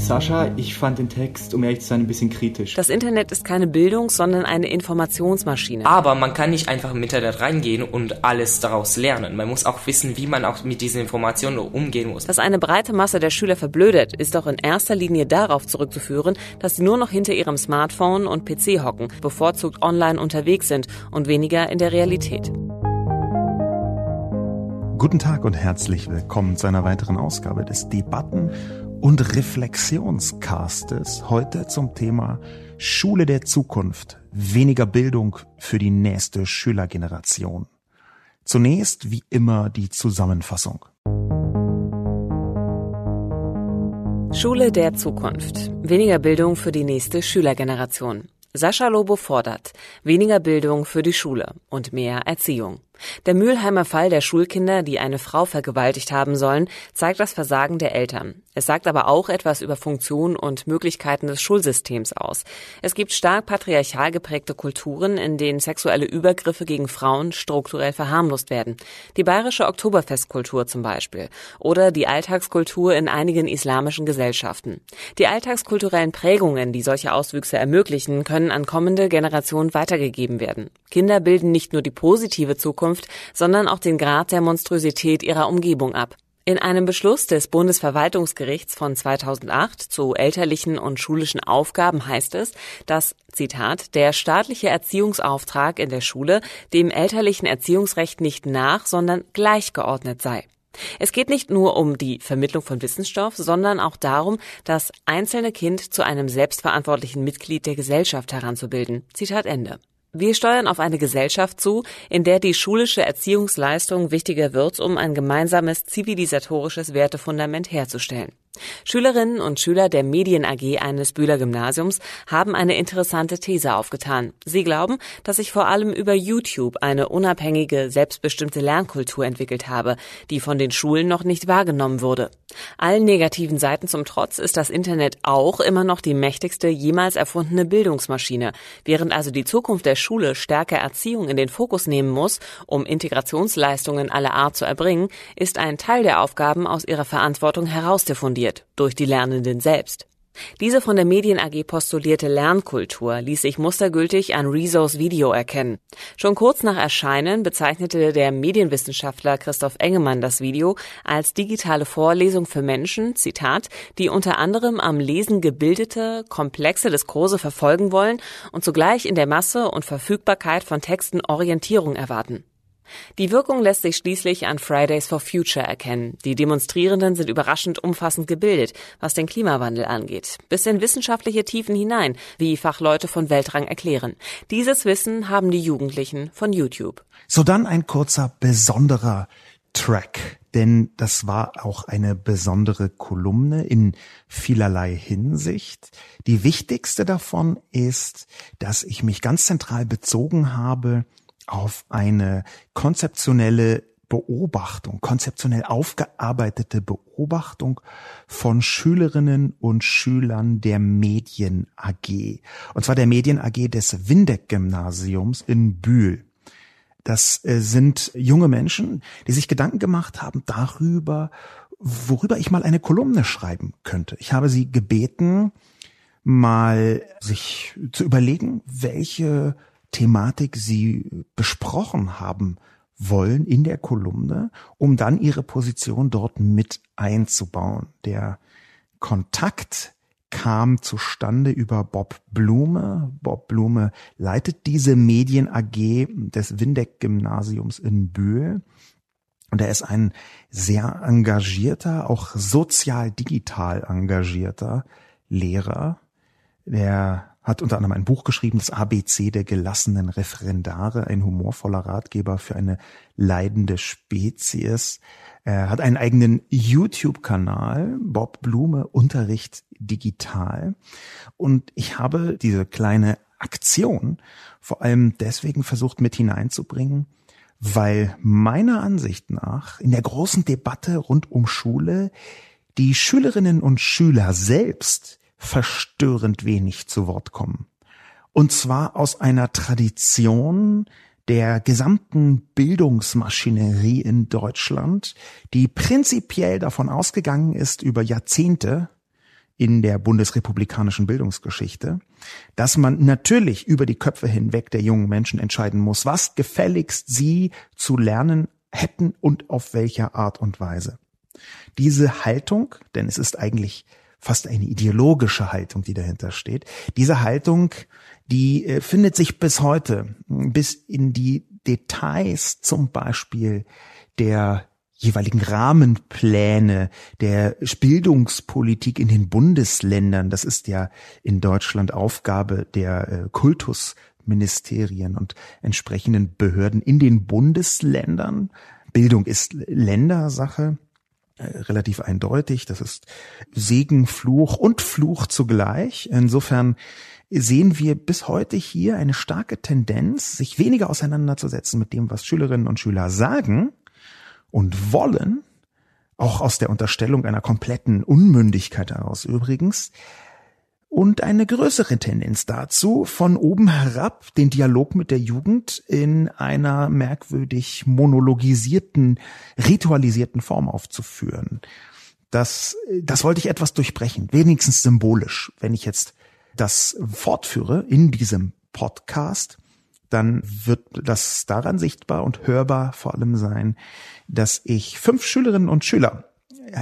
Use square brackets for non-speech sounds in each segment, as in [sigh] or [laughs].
Sascha, ich fand den Text, um ehrlich zu sein, ein bisschen kritisch. Das Internet ist keine Bildungs-, sondern eine Informationsmaschine. Aber man kann nicht einfach im Internet reingehen und alles daraus lernen. Man muss auch wissen, wie man auch mit diesen Informationen umgehen muss. Dass eine breite Masse der Schüler verblödet, ist doch in erster Linie darauf zurückzuführen, dass sie nur noch hinter ihrem Smartphone und PC hocken, bevorzugt online unterwegs sind und weniger in der Realität. Guten Tag und herzlich willkommen zu einer weiteren Ausgabe des Debatten- und Reflexionscastes. Heute zum Thema Schule der Zukunft. Weniger Bildung für die nächste Schülergeneration. Zunächst wie immer die Zusammenfassung. Schule der Zukunft. Weniger Bildung für die nächste Schülergeneration. Sascha Lobo fordert weniger Bildung für die Schule und mehr Erziehung. Der Mülheimer Fall der Schulkinder, die eine Frau vergewaltigt haben sollen, zeigt das Versagen der Eltern. Es sagt aber auch etwas über Funktion und Möglichkeiten des Schulsystems aus. Es gibt stark patriarchal geprägte Kulturen, in denen sexuelle Übergriffe gegen Frauen strukturell verharmlost werden. Die bayerische Oktoberfestkultur zum Beispiel. Oder die Alltagskultur in einigen islamischen Gesellschaften. Die alltagskulturellen Prägungen, die solche Auswüchse ermöglichen, können an kommende Generationen weitergegeben werden. Kinder bilden nicht nur die positive Zukunft, Zukunft, sondern auch den Grad der Monstrosität ihrer Umgebung ab. In einem Beschluss des Bundesverwaltungsgerichts von 2008 zu elterlichen und schulischen Aufgaben heißt es, dass, Zitat, der staatliche Erziehungsauftrag in der Schule dem elterlichen Erziehungsrecht nicht nach, sondern gleichgeordnet sei. Es geht nicht nur um die Vermittlung von Wissensstoff, sondern auch darum, das einzelne Kind zu einem selbstverantwortlichen Mitglied der Gesellschaft heranzubilden. Zitat Ende. Wir steuern auf eine Gesellschaft zu, in der die schulische Erziehungsleistung wichtiger wird, um ein gemeinsames zivilisatorisches Wertefundament herzustellen. Schülerinnen und Schüler der Medien AG eines Bühler Gymnasiums haben eine interessante These aufgetan. Sie glauben, dass sich vor allem über YouTube eine unabhängige, selbstbestimmte Lernkultur entwickelt habe, die von den Schulen noch nicht wahrgenommen wurde. Allen negativen Seiten zum Trotz ist das Internet auch immer noch die mächtigste jemals erfundene Bildungsmaschine. Während also die Zukunft der Schule stärker Erziehung in den Fokus nehmen muss, um Integrationsleistungen aller Art zu erbringen, ist ein Teil der Aufgaben aus ihrer Verantwortung herausdiffundiert diffundiert durch die Lernenden selbst. Diese von der Medien AG postulierte Lernkultur ließ sich mustergültig an Rezos Video erkennen. Schon kurz nach Erscheinen bezeichnete der Medienwissenschaftler Christoph Engemann das Video als digitale Vorlesung für Menschen, Zitat, die unter anderem am Lesen gebildete, komplexe Diskurse verfolgen wollen und zugleich in der Masse und Verfügbarkeit von Texten Orientierung erwarten. Die Wirkung lässt sich schließlich an Fridays for Future erkennen. Die Demonstrierenden sind überraschend umfassend gebildet, was den Klimawandel angeht. Bis in wissenschaftliche Tiefen hinein, wie Fachleute von Weltrang erklären. Dieses Wissen haben die Jugendlichen von YouTube. So dann ein kurzer besonderer Track, denn das war auch eine besondere Kolumne in vielerlei Hinsicht. Die wichtigste davon ist, dass ich mich ganz zentral bezogen habe auf eine konzeptionelle Beobachtung, konzeptionell aufgearbeitete Beobachtung von Schülerinnen und Schülern der Medien AG. Und zwar der Medien AG des Windeck-Gymnasiums in Bühl. Das äh, sind junge Menschen, die sich Gedanken gemacht haben darüber, worüber ich mal eine Kolumne schreiben könnte. Ich habe sie gebeten, mal sich zu überlegen, welche Thematik Sie besprochen haben wollen in der Kolumne, um dann Ihre Position dort mit einzubauen. Der Kontakt kam zustande über Bob Blume. Bob Blume leitet diese Medien AG des Windeck Gymnasiums in Bühl. Und er ist ein sehr engagierter, auch sozial digital engagierter Lehrer, der hat unter anderem ein Buch geschrieben, das ABC der gelassenen Referendare, ein humorvoller Ratgeber für eine leidende Spezies. Er hat einen eigenen YouTube-Kanal, Bob Blume Unterricht digital. Und ich habe diese kleine Aktion vor allem deswegen versucht mit hineinzubringen, weil meiner Ansicht nach in der großen Debatte rund um Schule die Schülerinnen und Schüler selbst verstörend wenig zu Wort kommen. Und zwar aus einer Tradition der gesamten Bildungsmaschinerie in Deutschland, die prinzipiell davon ausgegangen ist, über Jahrzehnte in der bundesrepublikanischen Bildungsgeschichte, dass man natürlich über die Köpfe hinweg der jungen Menschen entscheiden muss, was gefälligst sie zu lernen hätten und auf welcher Art und Weise. Diese Haltung, denn es ist eigentlich fast eine ideologische Haltung, die dahinter steht. Diese Haltung, die äh, findet sich bis heute, bis in die Details zum Beispiel der jeweiligen Rahmenpläne der Bildungspolitik in den Bundesländern. Das ist ja in Deutschland Aufgabe der äh, Kultusministerien und entsprechenden Behörden in den Bundesländern. Bildung ist Ländersache. Äh, relativ eindeutig. Das ist Segen, Fluch und Fluch zugleich. Insofern sehen wir bis heute hier eine starke Tendenz, sich weniger auseinanderzusetzen mit dem, was Schülerinnen und Schüler sagen und wollen, auch aus der Unterstellung einer kompletten Unmündigkeit heraus übrigens, und eine größere Tendenz dazu, von oben herab den Dialog mit der Jugend in einer merkwürdig monologisierten, ritualisierten Form aufzuführen. Das, das wollte ich etwas durchbrechen, wenigstens symbolisch. Wenn ich jetzt das fortführe in diesem Podcast, dann wird das daran sichtbar und hörbar vor allem sein, dass ich fünf Schülerinnen und Schüler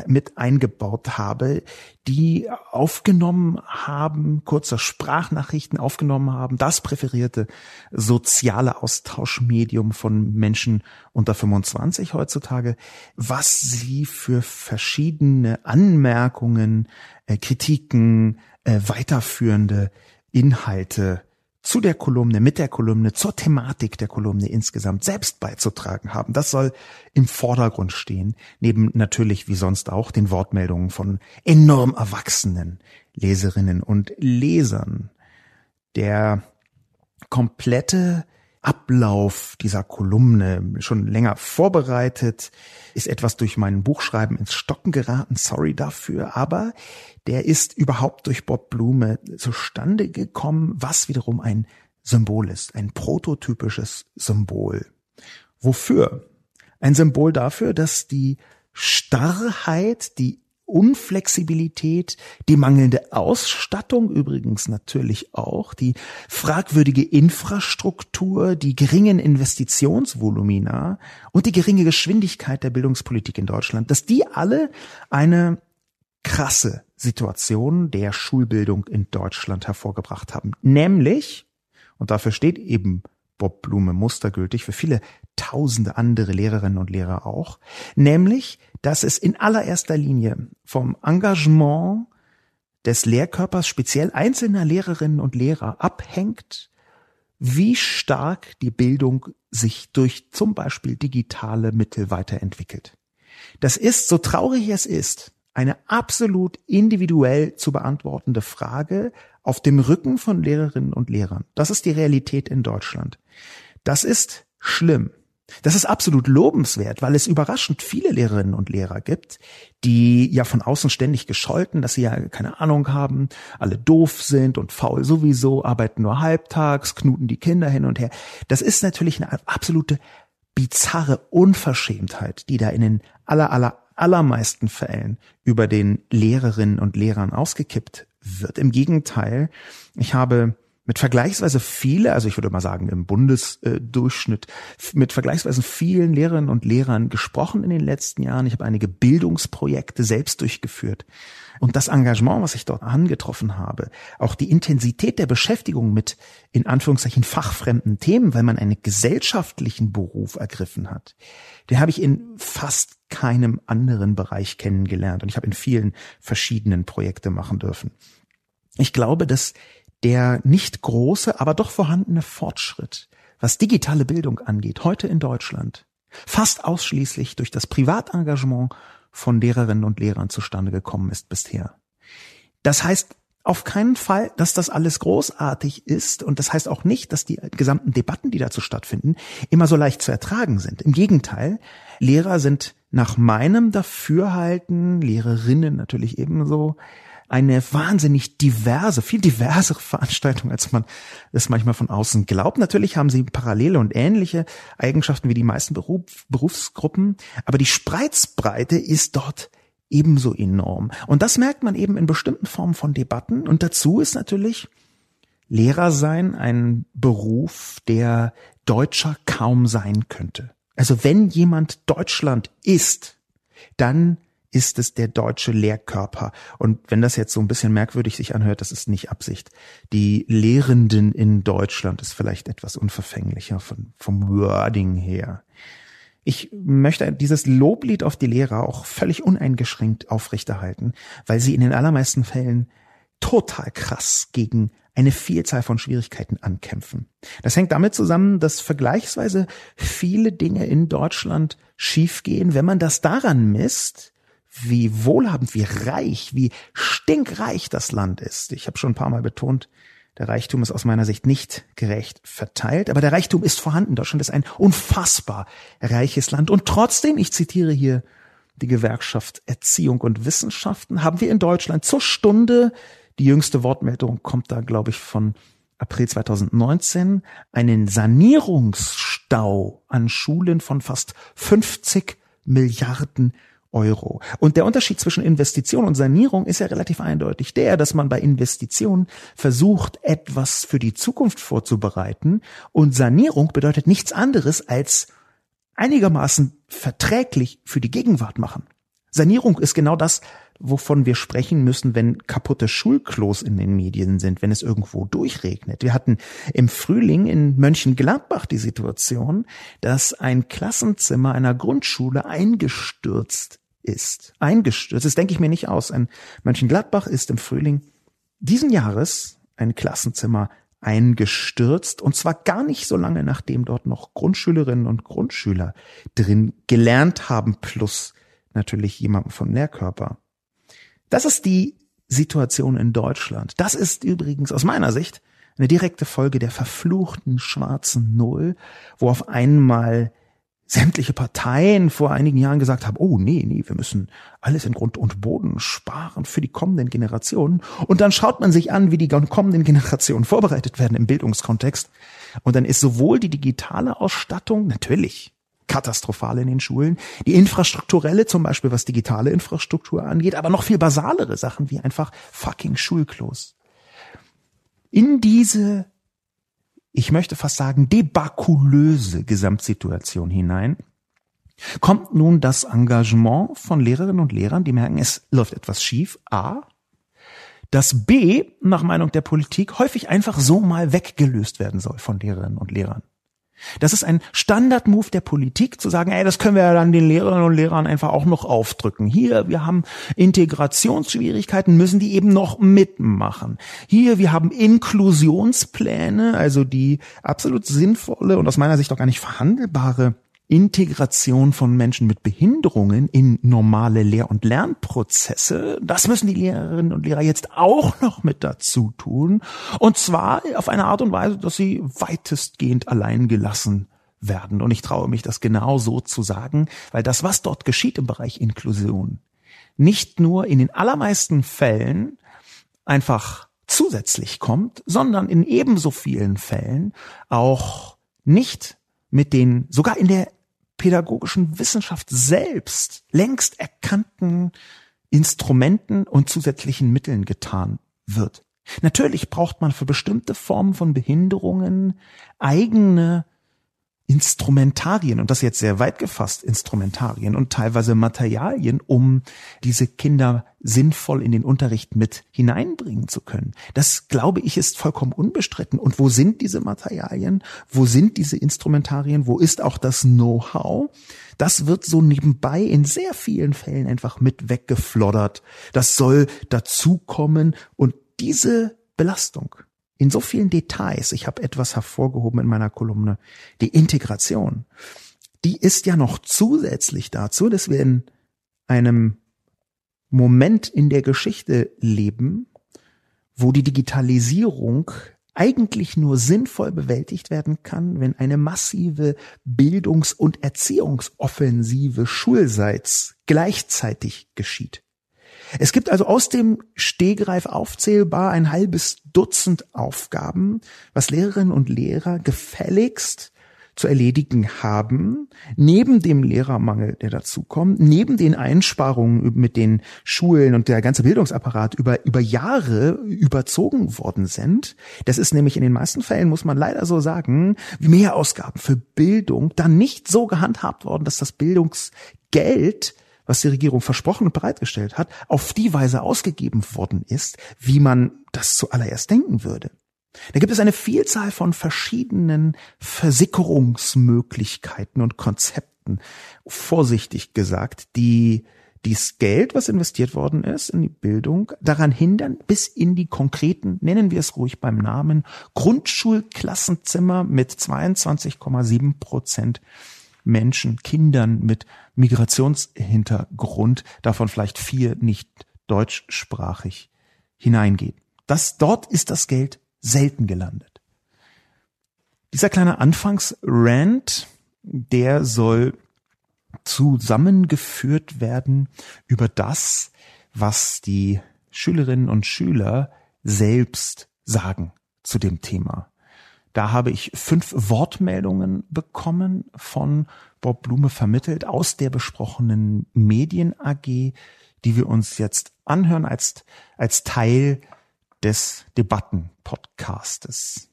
mit eingebaut habe, die aufgenommen haben, kurzer Sprachnachrichten aufgenommen haben, das präferierte soziale Austauschmedium von Menschen unter 25 heutzutage, was sie für verschiedene Anmerkungen, äh, Kritiken, äh, weiterführende Inhalte zu der Kolumne, mit der Kolumne, zur Thematik der Kolumne insgesamt selbst beizutragen haben. Das soll im Vordergrund stehen, neben natürlich wie sonst auch den Wortmeldungen von enorm erwachsenen Leserinnen und Lesern. Der komplette Ablauf dieser Kolumne schon länger vorbereitet, ist etwas durch mein Buchschreiben ins Stocken geraten, sorry dafür, aber der ist überhaupt durch Bob Blume zustande gekommen, was wiederum ein Symbol ist, ein prototypisches Symbol. Wofür? Ein Symbol dafür, dass die Starrheit, die Unflexibilität, die mangelnde Ausstattung übrigens natürlich auch, die fragwürdige Infrastruktur, die geringen Investitionsvolumina und die geringe Geschwindigkeit der Bildungspolitik in Deutschland, dass die alle eine krasse Situation der Schulbildung in Deutschland hervorgebracht haben. Nämlich, und dafür steht eben Bob Blume mustergültig für viele tausende andere Lehrerinnen und Lehrer auch, nämlich, dass es in allererster Linie vom Engagement des Lehrkörpers, speziell einzelner Lehrerinnen und Lehrer, abhängt, wie stark die Bildung sich durch zum Beispiel digitale Mittel weiterentwickelt. Das ist, so traurig es ist, eine absolut individuell zu beantwortende Frage auf dem Rücken von Lehrerinnen und Lehrern. Das ist die Realität in Deutschland. Das ist schlimm. Das ist absolut lobenswert, weil es überraschend viele Lehrerinnen und Lehrer gibt, die ja von außen ständig gescholten, dass sie ja keine Ahnung haben, alle doof sind und faul sowieso, arbeiten nur halbtags, knuten die Kinder hin und her. Das ist natürlich eine absolute bizarre Unverschämtheit, die da in den aller, aller, allermeisten Fällen über den Lehrerinnen und Lehrern ausgekippt wird. Im Gegenteil, ich habe mit vergleichsweise viele, also ich würde mal sagen im Bundesdurchschnitt, mit vergleichsweise vielen Lehrerinnen und Lehrern gesprochen in den letzten Jahren. Ich habe einige Bildungsprojekte selbst durchgeführt. Und das Engagement, was ich dort angetroffen habe, auch die Intensität der Beschäftigung mit in Anführungszeichen fachfremden Themen, weil man einen gesellschaftlichen Beruf ergriffen hat, den habe ich in fast keinem anderen Bereich kennengelernt. Und ich habe in vielen verschiedenen Projekte machen dürfen. Ich glaube, dass der nicht große, aber doch vorhandene Fortschritt, was digitale Bildung angeht, heute in Deutschland, fast ausschließlich durch das Privatengagement von Lehrerinnen und Lehrern zustande gekommen ist bisher. Das heißt auf keinen Fall, dass das alles großartig ist. Und das heißt auch nicht, dass die gesamten Debatten, die dazu stattfinden, immer so leicht zu ertragen sind. Im Gegenteil, Lehrer sind nach meinem Dafürhalten, Lehrerinnen natürlich ebenso, eine wahnsinnig diverse, viel diversere Veranstaltung, als man es manchmal von außen glaubt. Natürlich haben sie parallele und ähnliche Eigenschaften wie die meisten Beruf, Berufsgruppen, aber die Spreizbreite ist dort ebenso enorm. Und das merkt man eben in bestimmten Formen von Debatten. Und dazu ist natürlich Lehrer sein ein Beruf, der Deutscher kaum sein könnte. Also wenn jemand Deutschland ist, dann ist es der deutsche Lehrkörper. Und wenn das jetzt so ein bisschen merkwürdig sich anhört, das ist nicht Absicht. Die Lehrenden in Deutschland ist vielleicht etwas unverfänglicher von, vom Wording her. Ich möchte dieses Loblied auf die Lehrer auch völlig uneingeschränkt aufrechterhalten, weil sie in den allermeisten Fällen total krass gegen eine Vielzahl von Schwierigkeiten ankämpfen. Das hängt damit zusammen, dass vergleichsweise viele Dinge in Deutschland schiefgehen, wenn man das daran misst, wie wohlhabend, wie reich, wie stinkreich das Land ist. Ich habe schon ein paar Mal betont, der Reichtum ist aus meiner Sicht nicht gerecht verteilt, aber der Reichtum ist vorhanden. Deutschland ist ein unfassbar reiches Land. Und trotzdem, ich zitiere hier die Gewerkschaft Erziehung und Wissenschaften, haben wir in Deutschland zur Stunde, die jüngste Wortmeldung kommt da, glaube ich, von April 2019, einen Sanierungsstau an Schulen von fast 50 Milliarden Euro. Und der Unterschied zwischen Investition und Sanierung ist ja relativ eindeutig der, dass man bei Investition versucht, etwas für die Zukunft vorzubereiten und Sanierung bedeutet nichts anderes als einigermaßen verträglich für die Gegenwart machen. Sanierung ist genau das, wovon wir sprechen müssen, wenn kaputte Schulklos in den Medien sind, wenn es irgendwo durchregnet. Wir hatten im Frühling in Mönchengladbach die Situation, dass ein Klassenzimmer einer Grundschule eingestürzt ist. Eingestürzt. Das denke ich mir nicht aus. Ein Mönchengladbach ist im Frühling diesen Jahres ein Klassenzimmer eingestürzt und zwar gar nicht so lange nachdem dort noch Grundschülerinnen und Grundschüler drin gelernt haben plus natürlich jemanden vom Lehrkörper. Das ist die Situation in Deutschland. Das ist übrigens aus meiner Sicht eine direkte Folge der verfluchten schwarzen Null, wo auf einmal sämtliche Parteien vor einigen Jahren gesagt haben, oh nee, nee, wir müssen alles in Grund und Boden sparen für die kommenden Generationen. Und dann schaut man sich an, wie die kommenden Generationen vorbereitet werden im Bildungskontext. Und dann ist sowohl die digitale Ausstattung, natürlich, katastrophal in den Schulen. Die infrastrukturelle, zum Beispiel was digitale Infrastruktur angeht, aber noch viel basalere Sachen wie einfach fucking Schulklos. In diese, ich möchte fast sagen, debakulöse Gesamtsituation hinein kommt nun das Engagement von Lehrerinnen und Lehrern, die merken, es läuft etwas schief. A. dass B, nach Meinung der Politik, häufig einfach so mal weggelöst werden soll von Lehrerinnen und Lehrern. Das ist ein Standardmove der Politik, zu sagen, ey, das können wir ja dann den Lehrerinnen und Lehrern einfach auch noch aufdrücken. Hier, wir haben Integrationsschwierigkeiten, müssen die eben noch mitmachen. Hier, wir haben Inklusionspläne, also die absolut sinnvolle und aus meiner Sicht auch gar nicht verhandelbare Integration von Menschen mit Behinderungen in normale Lehr- und Lernprozesse, das müssen die Lehrerinnen und Lehrer jetzt auch noch mit dazu tun. Und zwar auf eine Art und Weise, dass sie weitestgehend allein gelassen werden. Und ich traue mich, das genau so zu sagen, weil das, was dort geschieht im Bereich Inklusion, nicht nur in den allermeisten Fällen einfach zusätzlich kommt, sondern in ebenso vielen Fällen auch nicht mit den sogar in der pädagogischen Wissenschaft selbst längst erkannten Instrumenten und zusätzlichen Mitteln getan wird. Natürlich braucht man für bestimmte Formen von Behinderungen eigene Instrumentarien, und das jetzt sehr weit gefasst, Instrumentarien und teilweise Materialien, um diese Kinder sinnvoll in den Unterricht mit hineinbringen zu können. Das, glaube ich, ist vollkommen unbestritten. Und wo sind diese Materialien? Wo sind diese Instrumentarien? Wo ist auch das Know-how? Das wird so nebenbei in sehr vielen Fällen einfach mit weggefloddert. Das soll dazukommen und diese Belastung in so vielen Details. Ich habe etwas hervorgehoben in meiner Kolumne. Die Integration. Die ist ja noch zusätzlich dazu, dass wir in einem Moment in der Geschichte leben, wo die Digitalisierung eigentlich nur sinnvoll bewältigt werden kann, wenn eine massive Bildungs- und Erziehungsoffensive schulseits gleichzeitig geschieht. Es gibt also aus dem Stehgreif aufzählbar ein halbes Dutzend Aufgaben, was Lehrerinnen und Lehrer gefälligst zu erledigen haben, neben dem Lehrermangel, der dazukommt, neben den Einsparungen, mit den Schulen und der ganze Bildungsapparat über, über Jahre überzogen worden sind. Das ist nämlich in den meisten Fällen, muss man leider so sagen, mehr Ausgaben für Bildung dann nicht so gehandhabt worden, dass das Bildungsgeld was die Regierung versprochen und bereitgestellt hat, auf die Weise ausgegeben worden ist, wie man das zuallererst denken würde. Da gibt es eine Vielzahl von verschiedenen Versickerungsmöglichkeiten und Konzepten, vorsichtig gesagt, die dies Geld, was investiert worden ist in die Bildung, daran hindern, bis in die konkreten, nennen wir es ruhig beim Namen, Grundschulklassenzimmer mit 22,7 Prozent Menschen, Kindern mit Migrationshintergrund, davon vielleicht vier nicht deutschsprachig, hineingehen. Das, dort ist das Geld selten gelandet. Dieser kleine Anfangsrand, der soll zusammengeführt werden über das, was die Schülerinnen und Schüler selbst sagen zu dem Thema. Da habe ich fünf Wortmeldungen bekommen von Bob Blume vermittelt aus der besprochenen Medien AG, die wir uns jetzt anhören als, als Teil des Debatten-Podcastes.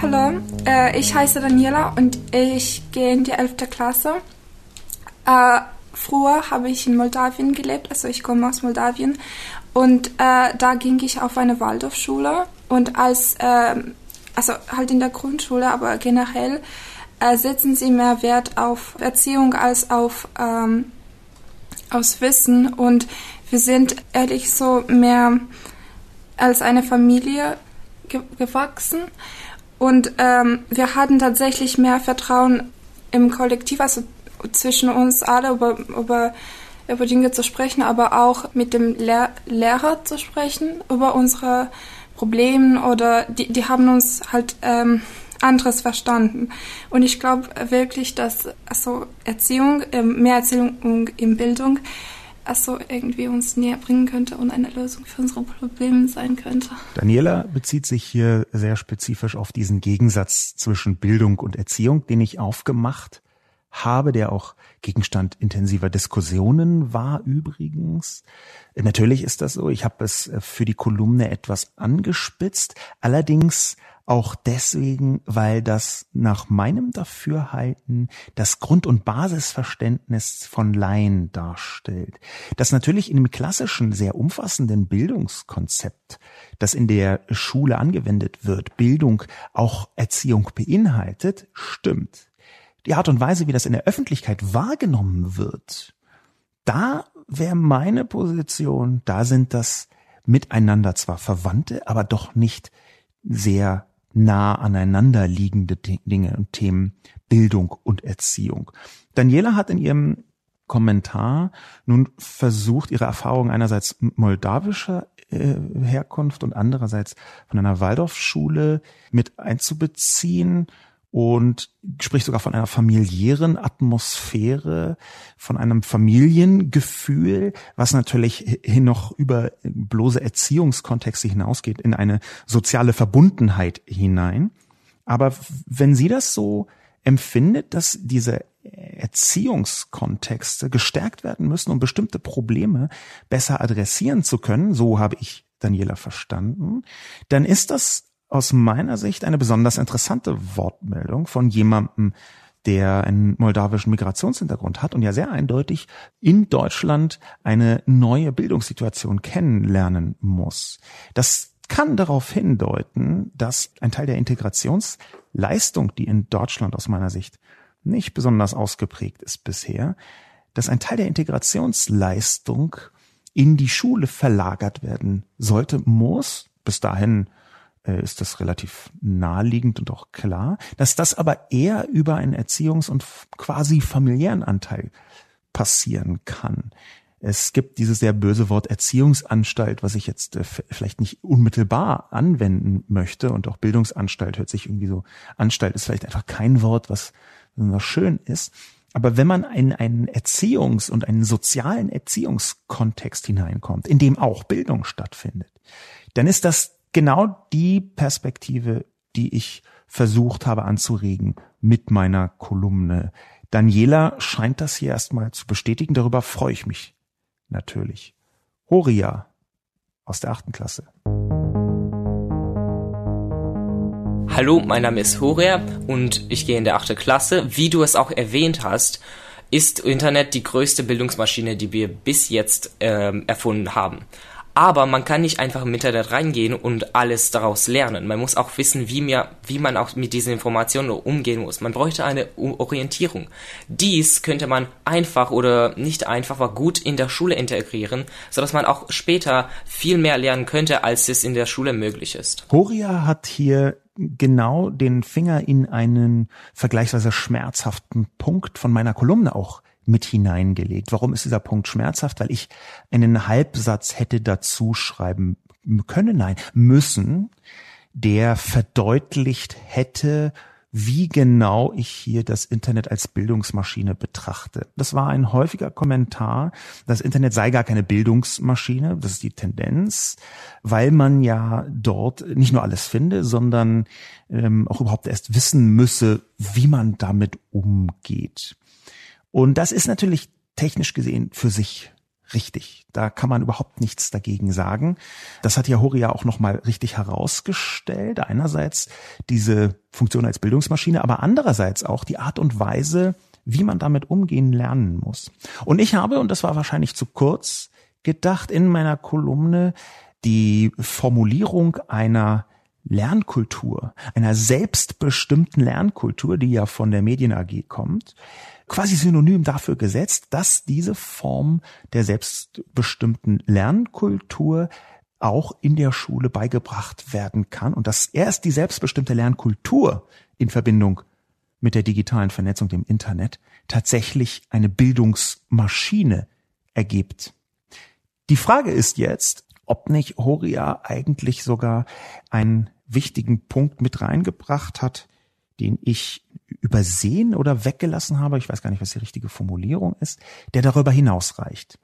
Hallo, äh, ich heiße Daniela und ich gehe in die 11. Klasse. Äh, früher habe ich in Moldawien gelebt, also ich komme aus Moldawien und äh, da ging ich auf eine Waldorfschule und als, äh, also halt in der Grundschule, aber generell äh, setzen sie mehr Wert auf Erziehung als auf ähm, aus Wissen. Und wir sind ehrlich so mehr als eine Familie ge gewachsen. Und ähm, wir hatten tatsächlich mehr Vertrauen im Kollektiv, also zwischen uns alle über, über über Dinge zu sprechen, aber auch mit dem Lehr Lehrer zu sprechen über unsere Probleme oder die, die haben uns halt ähm, anderes verstanden. Und ich glaube wirklich, dass also Erziehung, ähm, mehr Erziehung in Bildung, also irgendwie uns näher bringen könnte und eine Lösung für unsere Probleme sein könnte. Daniela bezieht sich hier sehr spezifisch auf diesen Gegensatz zwischen Bildung und Erziehung, den ich aufgemacht habe, der auch Gegenstand intensiver Diskussionen war übrigens. Natürlich ist das so. Ich habe es äh, für die Kolumne etwas angespitzt. Allerdings auch deswegen, weil das nach meinem Dafürhalten das Grund- und Basisverständnis von Laien darstellt. Das natürlich in dem klassischen, sehr umfassenden Bildungskonzept, das in der Schule angewendet wird, Bildung auch Erziehung beinhaltet, stimmt die Art und Weise, wie das in der Öffentlichkeit wahrgenommen wird, da wäre meine Position, da sind das miteinander zwar Verwandte, aber doch nicht sehr nah aneinander liegende Dinge und Themen Bildung und Erziehung. Daniela hat in ihrem Kommentar nun versucht, ihre Erfahrungen einerseits moldawischer äh, Herkunft und andererseits von einer Waldorfschule mit einzubeziehen und spricht sogar von einer familiären Atmosphäre, von einem Familiengefühl, was natürlich hin noch über bloße Erziehungskontexte hinausgeht, in eine soziale Verbundenheit hinein. Aber wenn sie das so empfindet, dass diese Erziehungskontexte gestärkt werden müssen, um bestimmte Probleme besser adressieren zu können, so habe ich Daniela verstanden, dann ist das aus meiner Sicht eine besonders interessante Wortmeldung von jemandem, der einen moldawischen Migrationshintergrund hat und ja sehr eindeutig in Deutschland eine neue Bildungssituation kennenlernen muss. Das kann darauf hindeuten, dass ein Teil der Integrationsleistung, die in Deutschland aus meiner Sicht nicht besonders ausgeprägt ist bisher, dass ein Teil der Integrationsleistung in die Schule verlagert werden sollte, muss. Bis dahin ist das relativ naheliegend und auch klar, dass das aber eher über einen Erziehungs- und quasi familiären Anteil passieren kann. Es gibt dieses sehr böse Wort Erziehungsanstalt, was ich jetzt äh, vielleicht nicht unmittelbar anwenden möchte. Und auch Bildungsanstalt hört sich irgendwie so, Anstalt ist vielleicht einfach kein Wort, was, was schön ist. Aber wenn man in einen Erziehungs- und einen sozialen Erziehungskontext hineinkommt, in dem auch Bildung stattfindet, dann ist das genau die Perspektive, die ich versucht habe anzuregen mit meiner Kolumne. Daniela scheint das hier erstmal zu bestätigen. Darüber freue ich mich natürlich. Horia aus der achten Klasse. Hallo, mein Name ist Horia und ich gehe in der achte Klasse. Wie du es auch erwähnt hast, ist Internet die größte Bildungsmaschine, die wir bis jetzt ähm, erfunden haben. Aber man kann nicht einfach im Internet reingehen und alles daraus lernen. Man muss auch wissen, wie, mir, wie man auch mit diesen Informationen umgehen muss. Man bräuchte eine Orientierung. Dies könnte man einfach oder nicht einfach, aber gut in der Schule integrieren, sodass man auch später viel mehr lernen könnte, als es in der Schule möglich ist. Horia hat hier genau den Finger in einen vergleichsweise schmerzhaften Punkt von meiner Kolumne auch mit hineingelegt. Warum ist dieser Punkt schmerzhaft? Weil ich einen Halbsatz hätte dazu schreiben können, nein, müssen, der verdeutlicht hätte, wie genau ich hier das Internet als Bildungsmaschine betrachte. Das war ein häufiger Kommentar, das Internet sei gar keine Bildungsmaschine, das ist die Tendenz, weil man ja dort nicht nur alles finde, sondern ähm, auch überhaupt erst wissen müsse, wie man damit umgeht. Und das ist natürlich technisch gesehen für sich richtig. Da kann man überhaupt nichts dagegen sagen. Das hat ja Horia auch nochmal richtig herausgestellt. Einerseits diese Funktion als Bildungsmaschine, aber andererseits auch die Art und Weise, wie man damit umgehen lernen muss. Und ich habe, und das war wahrscheinlich zu kurz, gedacht in meiner Kolumne, die Formulierung einer Lernkultur, einer selbstbestimmten Lernkultur, die ja von der Medien AG kommt, quasi synonym dafür gesetzt, dass diese Form der selbstbestimmten Lernkultur auch in der Schule beigebracht werden kann und dass erst die selbstbestimmte Lernkultur in Verbindung mit der digitalen Vernetzung, dem Internet, tatsächlich eine Bildungsmaschine ergibt. Die Frage ist jetzt, ob nicht Horia eigentlich sogar einen wichtigen Punkt mit reingebracht hat, den ich übersehen oder weggelassen habe, ich weiß gar nicht, was die richtige Formulierung ist, der darüber hinausreicht.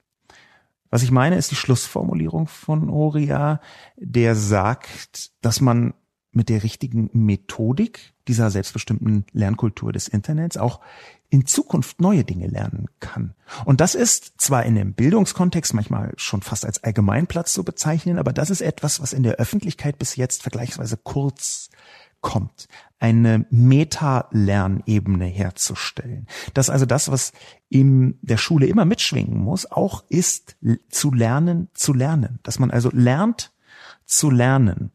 Was ich meine, ist die Schlussformulierung von Oria, der sagt, dass man mit der richtigen Methodik dieser selbstbestimmten Lernkultur des Internets auch in Zukunft neue Dinge lernen kann. Und das ist zwar in dem Bildungskontext manchmal schon fast als Allgemeinplatz zu bezeichnen, aber das ist etwas, was in der Öffentlichkeit bis jetzt vergleichsweise kurz kommt, eine Meta-Lernebene herzustellen. Das also das, was in der Schule immer mitschwingen muss, auch ist zu lernen, zu lernen. Dass man also lernt zu lernen.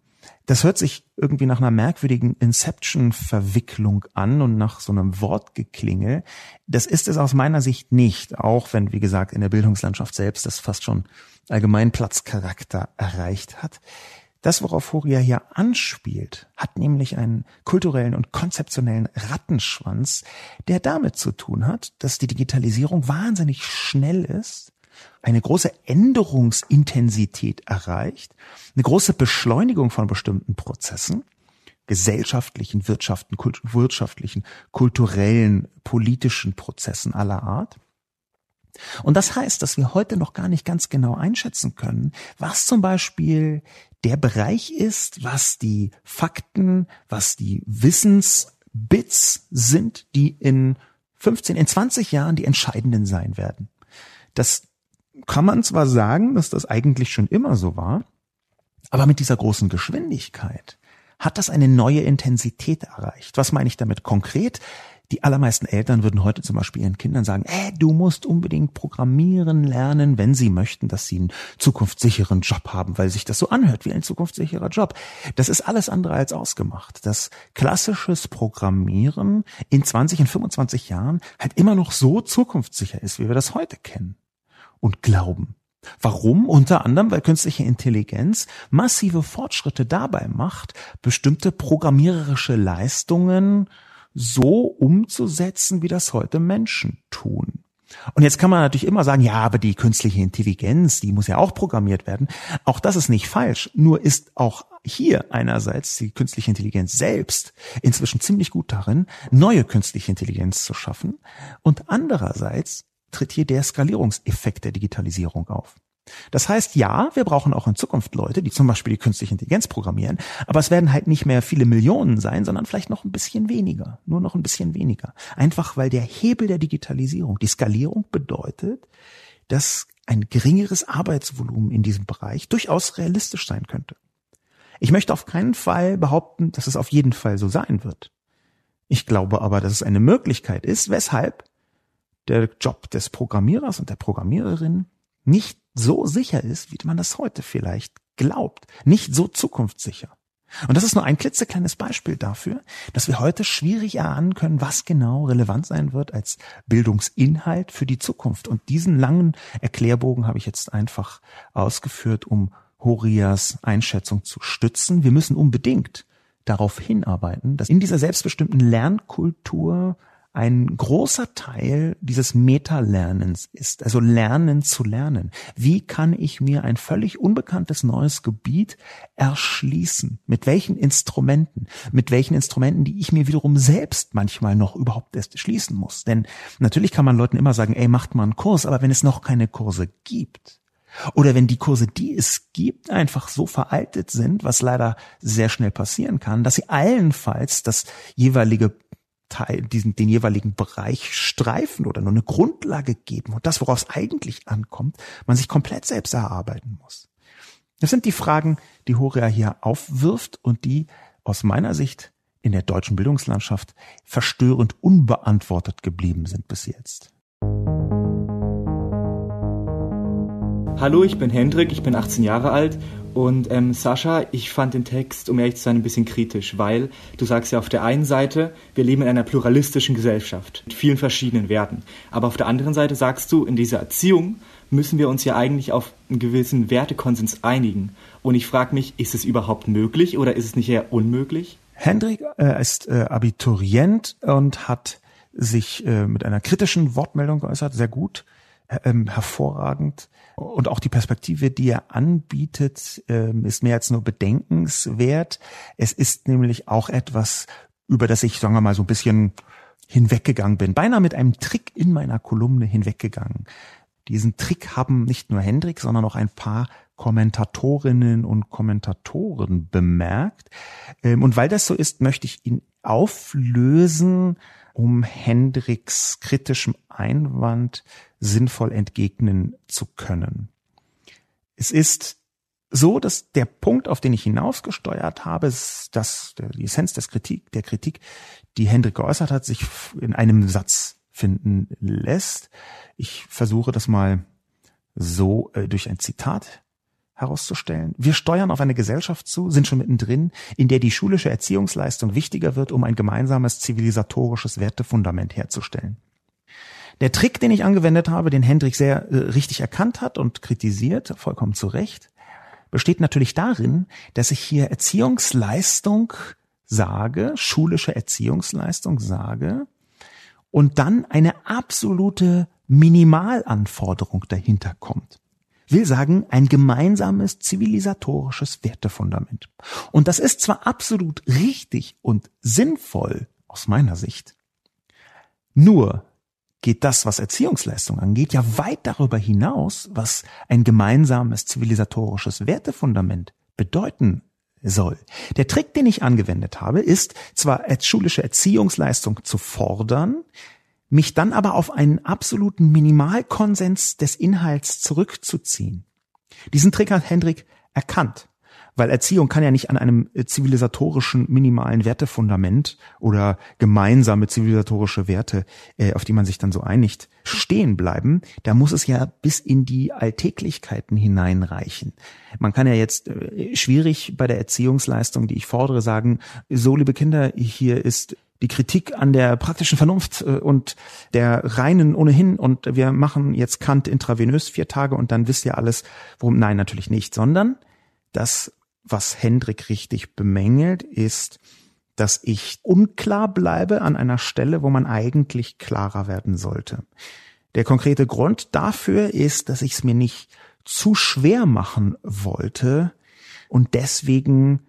Das hört sich irgendwie nach einer merkwürdigen Inception-Verwicklung an und nach so einem Wortgeklingel. Das ist es aus meiner Sicht nicht, auch wenn, wie gesagt, in der Bildungslandschaft selbst das fast schon Allgemeinplatzcharakter erreicht hat. Das, worauf Fourier hier anspielt, hat nämlich einen kulturellen und konzeptionellen Rattenschwanz, der damit zu tun hat, dass die Digitalisierung wahnsinnig schnell ist, eine große Änderungsintensität erreicht, eine große Beschleunigung von bestimmten Prozessen, gesellschaftlichen, wirtschaftlichen, kulturellen, politischen Prozessen aller Art. Und das heißt, dass wir heute noch gar nicht ganz genau einschätzen können, was zum Beispiel der Bereich ist, was die Fakten, was die Wissensbits sind, die in 15, in 20 Jahren die entscheidenden sein werden. Das kann man zwar sagen, dass das eigentlich schon immer so war, aber mit dieser großen Geschwindigkeit hat das eine neue Intensität erreicht. Was meine ich damit konkret? Die allermeisten Eltern würden heute zum Beispiel ihren Kindern sagen, äh, du musst unbedingt programmieren lernen, wenn sie möchten, dass sie einen zukunftssicheren Job haben, weil sich das so anhört wie ein zukunftssicherer Job. Das ist alles andere als ausgemacht. Das klassisches Programmieren in 20 und 25 Jahren halt immer noch so zukunftssicher ist, wie wir das heute kennen und glauben. Warum? Unter anderem, weil künstliche Intelligenz massive Fortschritte dabei macht, bestimmte programmiererische Leistungen so umzusetzen, wie das heute Menschen tun. Und jetzt kann man natürlich immer sagen, ja, aber die künstliche Intelligenz, die muss ja auch programmiert werden. Auch das ist nicht falsch. Nur ist auch hier einerseits die künstliche Intelligenz selbst inzwischen ziemlich gut darin, neue künstliche Intelligenz zu schaffen. Und andererseits tritt hier der Skalierungseffekt der Digitalisierung auf. Das heißt, ja, wir brauchen auch in Zukunft Leute, die zum Beispiel die künstliche Intelligenz programmieren, aber es werden halt nicht mehr viele Millionen sein, sondern vielleicht noch ein bisschen weniger, nur noch ein bisschen weniger. Einfach weil der Hebel der Digitalisierung, die Skalierung bedeutet, dass ein geringeres Arbeitsvolumen in diesem Bereich durchaus realistisch sein könnte. Ich möchte auf keinen Fall behaupten, dass es auf jeden Fall so sein wird. Ich glaube aber, dass es eine Möglichkeit ist, weshalb der Job des Programmierers und der Programmiererin nicht so sicher ist, wie man das heute vielleicht glaubt. Nicht so zukunftssicher. Und das ist nur ein klitzekleines Beispiel dafür, dass wir heute schwierig erahnen können, was genau relevant sein wird als Bildungsinhalt für die Zukunft. Und diesen langen Erklärbogen habe ich jetzt einfach ausgeführt, um Horias Einschätzung zu stützen. Wir müssen unbedingt darauf hinarbeiten, dass in dieser selbstbestimmten Lernkultur ein großer Teil dieses Meta-Lernens ist, also Lernen zu lernen. Wie kann ich mir ein völlig unbekanntes neues Gebiet erschließen? Mit welchen Instrumenten? Mit welchen Instrumenten, die ich mir wiederum selbst manchmal noch überhaupt erst schließen muss? Denn natürlich kann man Leuten immer sagen, ey, macht mal einen Kurs, aber wenn es noch keine Kurse gibt, oder wenn die Kurse, die es gibt, einfach so veraltet sind, was leider sehr schnell passieren kann, dass sie allenfalls das jeweilige Teil, diesen, den jeweiligen Bereich streifen oder nur eine Grundlage geben und das, woraus eigentlich ankommt, man sich komplett selbst erarbeiten muss. Das sind die Fragen, die Horia hier aufwirft und die aus meiner Sicht in der deutschen Bildungslandschaft verstörend unbeantwortet geblieben sind bis jetzt. Hallo, ich bin Hendrik, ich bin 18 Jahre alt und ähm, Sascha, ich fand den Text, um ehrlich zu sein, ein bisschen kritisch, weil du sagst ja auf der einen Seite, wir leben in einer pluralistischen Gesellschaft mit vielen verschiedenen Werten. Aber auf der anderen Seite sagst du, in dieser Erziehung müssen wir uns ja eigentlich auf einen gewissen Wertekonsens einigen. Und ich frage mich, ist es überhaupt möglich oder ist es nicht eher unmöglich? Hendrik äh, ist äh, Abiturient und hat sich äh, mit einer kritischen Wortmeldung geäußert, sehr gut, ähm, hervorragend. Und auch die Perspektive, die er anbietet, ähm, ist mehr als nur bedenkenswert. Es ist nämlich auch etwas, über das ich, sagen wir mal, so ein bisschen hinweggegangen bin. Beinahe mit einem Trick in meiner Kolumne hinweggegangen. Diesen Trick haben nicht nur Hendrik, sondern auch ein paar Kommentatorinnen und Kommentatoren bemerkt. Ähm, und weil das so ist, möchte ich ihn auflösen, um Hendriks kritischem Einwand sinnvoll entgegnen zu können. Es ist so, dass der Punkt, auf den ich hinausgesteuert habe, ist, dass die Essenz des Kritik, der Kritik, die Hendrik geäußert hat, sich in einem Satz finden lässt. Ich versuche das mal so äh, durch ein Zitat herauszustellen. Wir steuern auf eine Gesellschaft zu, sind schon mittendrin, in der die schulische Erziehungsleistung wichtiger wird, um ein gemeinsames zivilisatorisches Wertefundament herzustellen. Der Trick, den ich angewendet habe, den Hendrik sehr äh, richtig erkannt hat und kritisiert, vollkommen zu Recht, besteht natürlich darin, dass ich hier Erziehungsleistung sage, schulische Erziehungsleistung sage und dann eine absolute Minimalanforderung dahinter kommt. Will sagen, ein gemeinsames zivilisatorisches Wertefundament. Und das ist zwar absolut richtig und sinnvoll aus meiner Sicht, nur geht das, was Erziehungsleistung angeht, ja weit darüber hinaus, was ein gemeinsames zivilisatorisches Wertefundament bedeuten soll. Der Trick, den ich angewendet habe, ist zwar als schulische Erziehungsleistung zu fordern, mich dann aber auf einen absoluten Minimalkonsens des Inhalts zurückzuziehen. Diesen Trick hat Hendrik erkannt weil Erziehung kann ja nicht an einem äh, zivilisatorischen minimalen Wertefundament oder gemeinsame zivilisatorische Werte, äh, auf die man sich dann so einigt, stehen bleiben. Da muss es ja bis in die Alltäglichkeiten hineinreichen. Man kann ja jetzt äh, schwierig bei der Erziehungsleistung, die ich fordere, sagen, so liebe Kinder, hier ist die Kritik an der praktischen Vernunft und der reinen ohnehin und wir machen jetzt Kant intravenös vier Tage und dann wisst ihr alles, worum. Nein, natürlich nicht, sondern das was Hendrik richtig bemängelt, ist, dass ich unklar bleibe an einer Stelle, wo man eigentlich klarer werden sollte. Der konkrete Grund dafür ist, dass ich es mir nicht zu schwer machen wollte und deswegen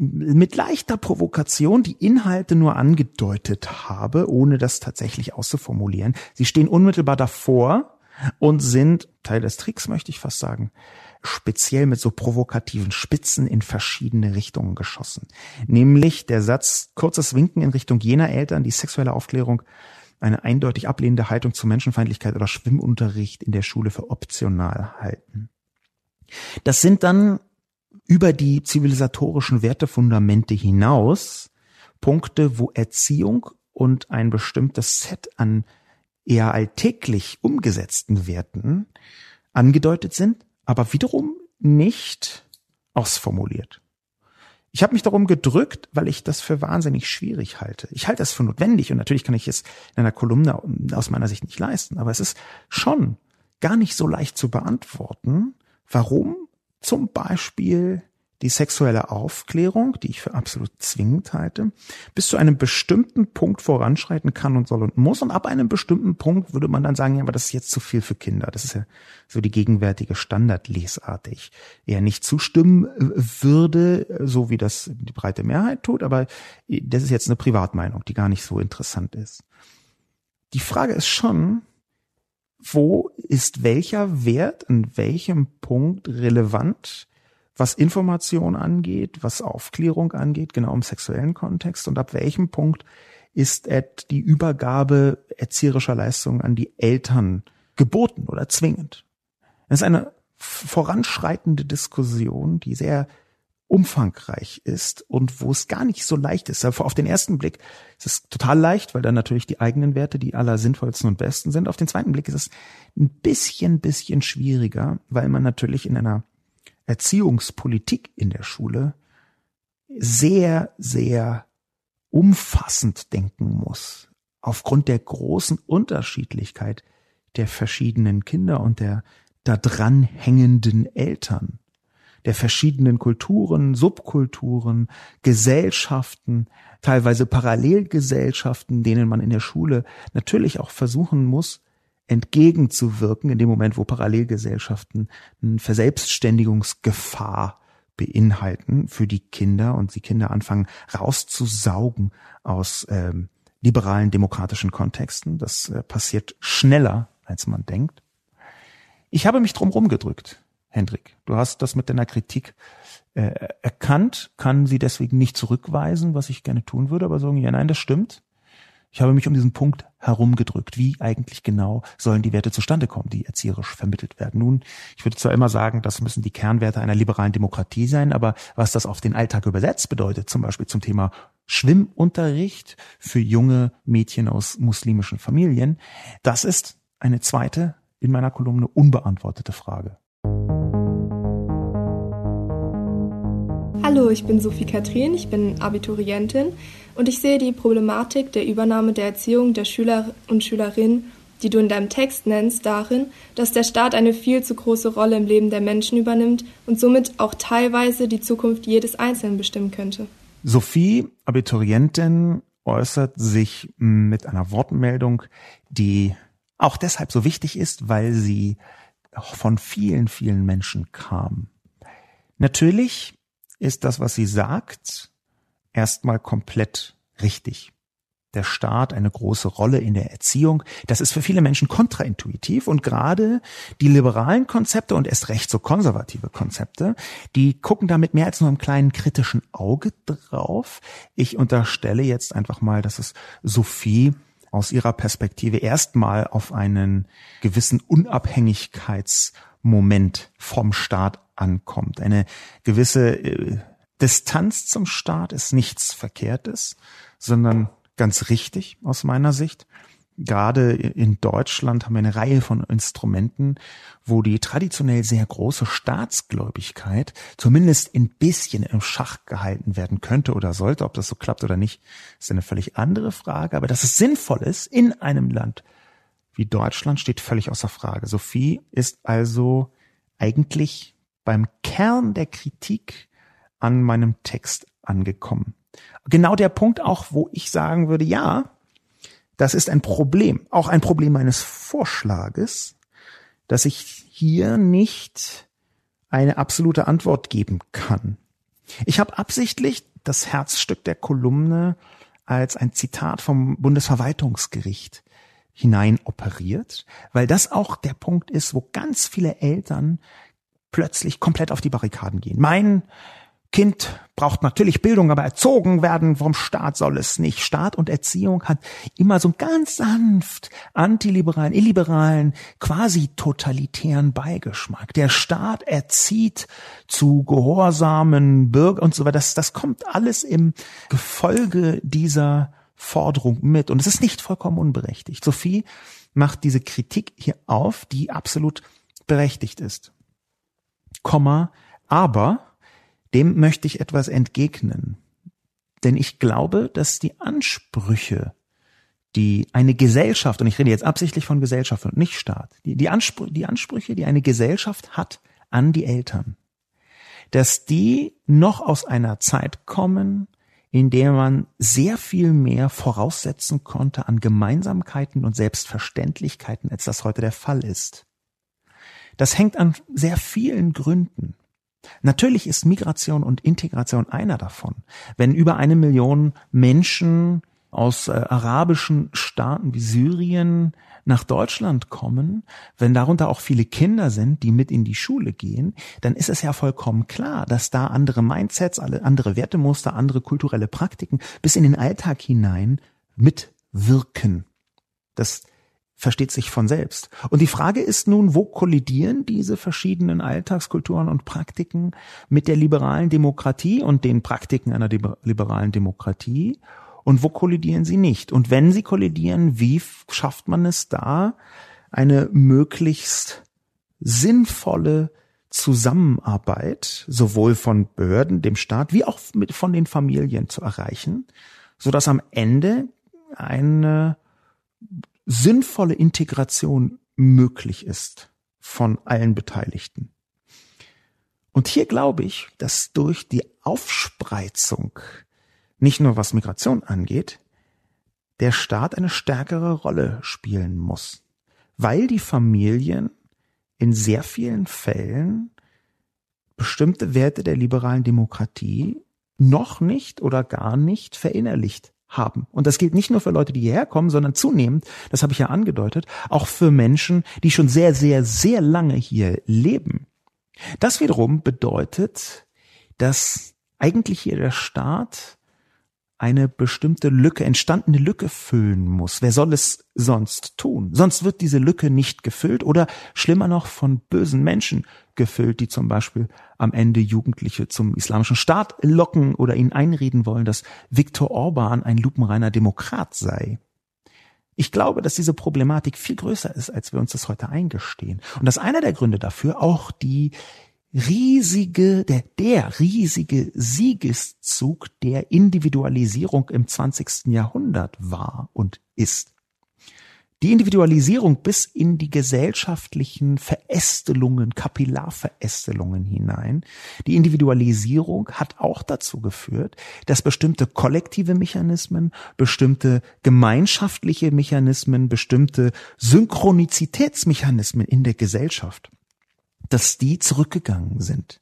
mit leichter Provokation die Inhalte nur angedeutet habe, ohne das tatsächlich auszuformulieren. Sie stehen unmittelbar davor und sind Teil des Tricks, möchte ich fast sagen, speziell mit so provokativen Spitzen in verschiedene Richtungen geschossen. Nämlich der Satz, kurzes Winken in Richtung jener Eltern, die sexuelle Aufklärung eine eindeutig ablehnende Haltung zu Menschenfeindlichkeit oder Schwimmunterricht in der Schule für optional halten. Das sind dann über die zivilisatorischen Wertefundamente hinaus Punkte, wo Erziehung und ein bestimmtes Set an eher alltäglich umgesetzten Werten angedeutet sind, aber wiederum nicht ausformuliert. Ich habe mich darum gedrückt, weil ich das für wahnsinnig schwierig halte. Ich halte das für notwendig und natürlich kann ich es in einer Kolumne aus meiner Sicht nicht leisten, aber es ist schon gar nicht so leicht zu beantworten, warum zum Beispiel die sexuelle Aufklärung, die ich für absolut zwingend halte, bis zu einem bestimmten Punkt voranschreiten kann und soll und muss. Und ab einem bestimmten Punkt würde man dann sagen, ja, aber das ist jetzt zu viel für Kinder. Das ist ja so die gegenwärtige Standardlesart, die ich eher nicht zustimmen würde, so wie das die breite Mehrheit tut. Aber das ist jetzt eine Privatmeinung, die gar nicht so interessant ist. Die Frage ist schon, wo ist welcher Wert an welchem Punkt relevant, was Information angeht, was Aufklärung angeht, genau im sexuellen Kontext und ab welchem Punkt ist die Übergabe erzieherischer Leistungen an die Eltern geboten oder zwingend. Es ist eine voranschreitende Diskussion, die sehr umfangreich ist und wo es gar nicht so leicht ist. Aber auf den ersten Blick ist es total leicht, weil dann natürlich die eigenen Werte die aller sinnvollsten und besten sind. Auf den zweiten Blick ist es ein bisschen, bisschen schwieriger, weil man natürlich in einer Erziehungspolitik in der Schule sehr, sehr umfassend denken muss. Aufgrund der großen Unterschiedlichkeit der verschiedenen Kinder und der da dran hängenden Eltern der verschiedenen Kulturen, Subkulturen, Gesellschaften, teilweise Parallelgesellschaften, denen man in der Schule natürlich auch versuchen muss, entgegenzuwirken, in dem Moment, wo Parallelgesellschaften eine Verselbstständigungsgefahr beinhalten für die Kinder und die Kinder anfangen rauszusaugen aus ähm, liberalen demokratischen Kontexten. Das äh, passiert schneller, als man denkt. Ich habe mich drum rumgedrückt. Hendrik. Du hast das mit deiner Kritik äh, erkannt, kann sie deswegen nicht zurückweisen, was ich gerne tun würde, aber sagen, ja, nein, das stimmt. Ich habe mich um diesen Punkt herumgedrückt. Wie eigentlich genau sollen die Werte zustande kommen, die erzieherisch vermittelt werden? Nun, ich würde zwar immer sagen, das müssen die Kernwerte einer liberalen Demokratie sein, aber was das auf den Alltag übersetzt bedeutet, zum Beispiel zum Thema Schwimmunterricht für junge Mädchen aus muslimischen Familien, das ist eine zweite in meiner Kolumne unbeantwortete Frage. Hallo, ich bin Sophie Katrin, ich bin Abiturientin und ich sehe die Problematik der Übernahme der Erziehung der Schüler und Schülerinnen, die du in deinem Text nennst, darin, dass der Staat eine viel zu große Rolle im Leben der Menschen übernimmt und somit auch teilweise die Zukunft jedes Einzelnen bestimmen könnte. Sophie, Abiturientin, äußert sich mit einer Wortmeldung, die auch deshalb so wichtig ist, weil sie von vielen, vielen Menschen kam. Natürlich ist das, was sie sagt, erstmal komplett richtig. Der Staat eine große Rolle in der Erziehung. Das ist für viele Menschen kontraintuitiv und gerade die liberalen Konzepte und erst recht so konservative Konzepte, die gucken da mit mehr als nur einem kleinen kritischen Auge drauf. Ich unterstelle jetzt einfach mal, dass es Sophie aus ihrer Perspektive erstmal auf einen gewissen Unabhängigkeitsmoment vom Staat ankommt. Eine gewisse äh, Distanz zum Staat ist nichts Verkehrtes, sondern ganz richtig aus meiner Sicht. Gerade in Deutschland haben wir eine Reihe von Instrumenten, wo die traditionell sehr große Staatsgläubigkeit zumindest ein bisschen im Schach gehalten werden könnte oder sollte. Ob das so klappt oder nicht, ist eine völlig andere Frage. Aber dass es sinnvoll ist in einem Land wie Deutschland, steht völlig außer Frage. Sophie ist also eigentlich beim Kern der Kritik an meinem Text angekommen. Genau der Punkt auch, wo ich sagen würde, ja, Das ist ein Problem, auch ein Problem meines Vorschlages, dass ich hier nicht eine absolute Antwort geben kann. Ich habe absichtlich das Herzstück der Kolumne als ein Zitat vom Bundesverwaltungsgericht hinein operiert, weil das auch der Punkt ist, wo ganz viele Eltern plötzlich komplett auf die Barrikaden gehen. Mein Kind braucht natürlich Bildung, aber erzogen werden vom Staat soll es nicht. Staat und Erziehung hat immer so einen ganz sanft antiliberalen, illiberalen, quasi totalitären Beigeschmack. Der Staat erzieht zu gehorsamen Bürger und so weiter. Das, das kommt alles im Gefolge dieser Forderung mit. Und es ist nicht vollkommen unberechtigt. Sophie macht diese Kritik hier auf, die absolut berechtigt ist. Komma, aber dem möchte ich etwas entgegnen. Denn ich glaube, dass die Ansprüche, die eine Gesellschaft, und ich rede jetzt absichtlich von Gesellschaft und nicht Staat, die, die, Anspr die Ansprüche, die eine Gesellschaft hat an die Eltern, dass die noch aus einer Zeit kommen, in der man sehr viel mehr voraussetzen konnte an Gemeinsamkeiten und Selbstverständlichkeiten, als das heute der Fall ist. Das hängt an sehr vielen Gründen. Natürlich ist Migration und Integration einer davon. Wenn über eine Million Menschen aus äh, arabischen Staaten wie Syrien nach Deutschland kommen, wenn darunter auch viele Kinder sind, die mit in die Schule gehen, dann ist es ja vollkommen klar, dass da andere Mindsets, andere Wertemuster, andere kulturelle Praktiken bis in den Alltag hinein mitwirken. Das versteht sich von selbst. Und die Frage ist nun, wo kollidieren diese verschiedenen Alltagskulturen und Praktiken mit der liberalen Demokratie und den Praktiken einer liberalen Demokratie? Und wo kollidieren sie nicht? Und wenn sie kollidieren, wie schafft man es da, eine möglichst sinnvolle Zusammenarbeit sowohl von Behörden, dem Staat, wie auch mit, von den Familien zu erreichen, so dass am Ende eine sinnvolle Integration möglich ist von allen Beteiligten. Und hier glaube ich, dass durch die Aufspreizung, nicht nur was Migration angeht, der Staat eine stärkere Rolle spielen muss, weil die Familien in sehr vielen Fällen bestimmte Werte der liberalen Demokratie noch nicht oder gar nicht verinnerlicht haben. Und das gilt nicht nur für Leute, die hierher kommen, sondern zunehmend, das habe ich ja angedeutet, auch für Menschen, die schon sehr, sehr, sehr lange hier leben. Das wiederum bedeutet, dass eigentlich hier der Staat eine bestimmte Lücke, entstandene Lücke füllen muss. Wer soll es sonst tun? Sonst wird diese Lücke nicht gefüllt oder schlimmer noch von bösen Menschen gefüllt, die zum Beispiel am Ende Jugendliche zum islamischen Staat locken oder ihnen einreden wollen, dass Viktor Orban ein lupenreiner Demokrat sei. Ich glaube, dass diese Problematik viel größer ist, als wir uns das heute eingestehen. Und dass einer der Gründe dafür auch die riesige, der, der riesige Siegeszug der Individualisierung im 20. Jahrhundert war und ist. Die Individualisierung bis in die gesellschaftlichen Verästelungen, Kapillarverästelungen hinein. Die Individualisierung hat auch dazu geführt, dass bestimmte kollektive Mechanismen, bestimmte gemeinschaftliche Mechanismen, bestimmte Synchronizitätsmechanismen in der Gesellschaft dass die zurückgegangen sind.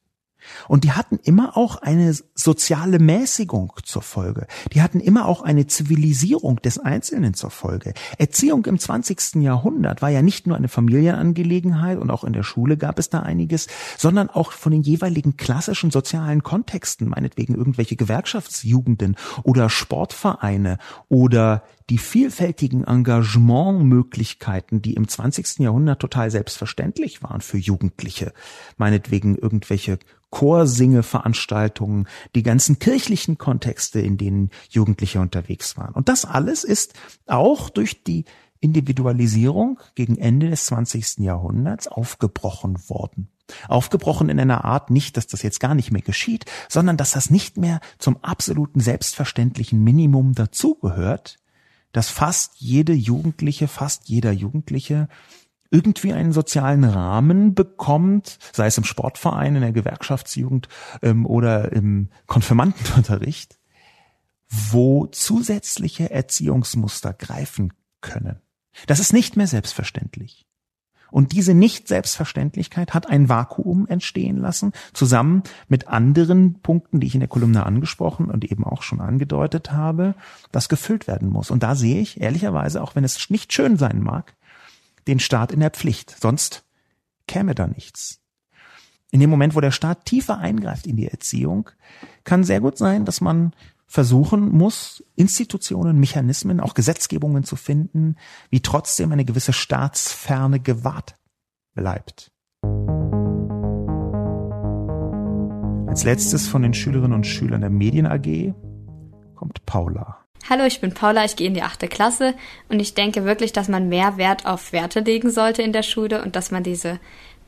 Und die hatten immer auch eine soziale Mäßigung zur Folge. Die hatten immer auch eine Zivilisierung des Einzelnen zur Folge. Erziehung im 20. Jahrhundert war ja nicht nur eine Familienangelegenheit und auch in der Schule gab es da einiges, sondern auch von den jeweiligen klassischen sozialen Kontexten, meinetwegen irgendwelche Gewerkschaftsjugenden oder Sportvereine oder die vielfältigen Engagementmöglichkeiten, die im 20. Jahrhundert total selbstverständlich waren für Jugendliche, meinetwegen irgendwelche Chorsinge-Veranstaltungen, die ganzen kirchlichen Kontexte, in denen Jugendliche unterwegs waren. Und das alles ist auch durch die Individualisierung gegen Ende des 20. Jahrhunderts aufgebrochen worden. Aufgebrochen in einer Art nicht, dass das jetzt gar nicht mehr geschieht, sondern dass das nicht mehr zum absoluten selbstverständlichen Minimum dazugehört, dass fast jede Jugendliche, fast jeder Jugendliche irgendwie einen sozialen Rahmen bekommt, sei es im Sportverein, in der Gewerkschaftsjugend ähm, oder im Konfirmandenunterricht, wo zusätzliche Erziehungsmuster greifen können. Das ist nicht mehr selbstverständlich. Und diese Nicht-Selbstverständlichkeit hat ein Vakuum entstehen lassen, zusammen mit anderen Punkten, die ich in der Kolumne angesprochen und eben auch schon angedeutet habe, das gefüllt werden muss. Und da sehe ich ehrlicherweise, auch wenn es nicht schön sein mag, den Staat in der Pflicht. Sonst käme da nichts. In dem Moment, wo der Staat tiefer eingreift in die Erziehung, kann sehr gut sein, dass man versuchen muss, Institutionen, Mechanismen, auch Gesetzgebungen zu finden, wie trotzdem eine gewisse Staatsferne gewahrt bleibt. Als letztes von den Schülerinnen und Schülern der Medien AG kommt Paula. Hallo, ich bin Paula, ich gehe in die achte Klasse und ich denke wirklich, dass man mehr Wert auf Werte legen sollte in der Schule und dass man diese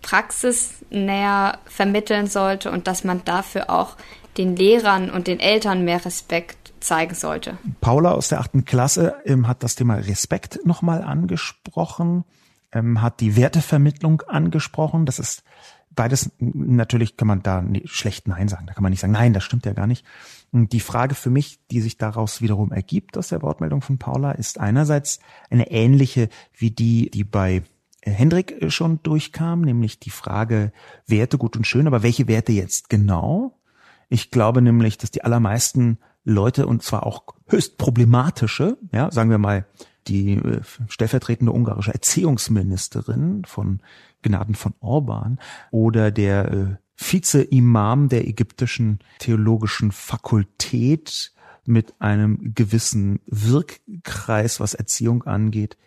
Praxis näher vermitteln sollte und dass man dafür auch den Lehrern und den Eltern mehr Respekt zeigen sollte. Paula aus der achten Klasse ähm, hat das Thema Respekt nochmal angesprochen, ähm, hat die Wertevermittlung angesprochen. Das ist beides, natürlich kann man da schlecht Nein sagen. Da kann man nicht sagen, nein, das stimmt ja gar nicht. Und die Frage für mich, die sich daraus wiederum ergibt aus der Wortmeldung von Paula, ist einerseits eine ähnliche wie die, die bei Hendrik schon durchkam, nämlich die Frage Werte gut und schön, aber welche Werte jetzt genau? Ich glaube nämlich, dass die allermeisten Leute und zwar auch höchst problematische, ja, sagen wir mal, die äh, stellvertretende ungarische Erziehungsministerin von Gnaden von Orban oder der äh, Vize-Imam der ägyptischen theologischen Fakultät mit einem gewissen Wirkkreis, was Erziehung angeht,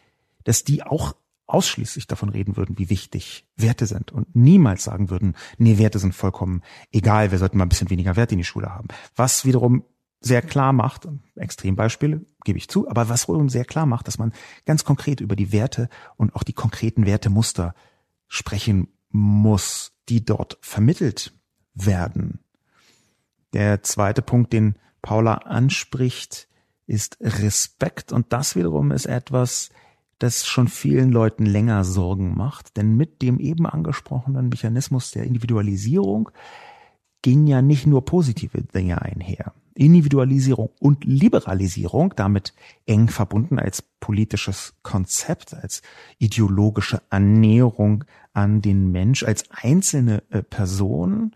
dass die auch ausschließlich davon reden würden, wie wichtig Werte sind und niemals sagen würden, nee, Werte sind vollkommen egal, wir sollten mal ein bisschen weniger Werte in die Schule haben. Was wiederum sehr klar macht, Extrembeispiele gebe ich zu, aber was wiederum sehr klar macht, dass man ganz konkret über die Werte und auch die konkreten Wertemuster sprechen muss, die dort vermittelt werden. Der zweite Punkt, den Paula anspricht, ist Respekt und das wiederum ist etwas, das schon vielen Leuten länger Sorgen macht. Denn mit dem eben angesprochenen Mechanismus der Individualisierung gingen ja nicht nur positive Dinge einher. Individualisierung und Liberalisierung, damit eng verbunden als politisches Konzept, als ideologische Annäherung an den Mensch, als einzelne äh, Person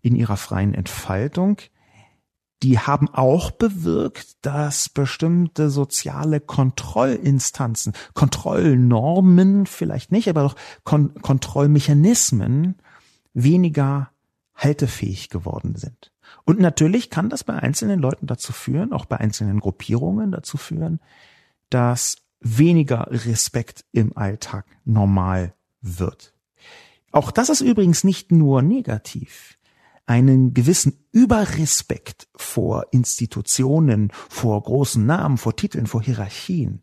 in ihrer freien Entfaltung, die haben auch bewirkt, dass bestimmte soziale Kontrollinstanzen, Kontrollnormen vielleicht nicht, aber doch Kon Kontrollmechanismen weniger haltefähig geworden sind. Und natürlich kann das bei einzelnen Leuten dazu führen, auch bei einzelnen Gruppierungen dazu führen, dass weniger Respekt im Alltag normal wird. Auch das ist übrigens nicht nur negativ einen gewissen Überrespekt vor Institutionen, vor großen Namen, vor Titeln, vor Hierarchien,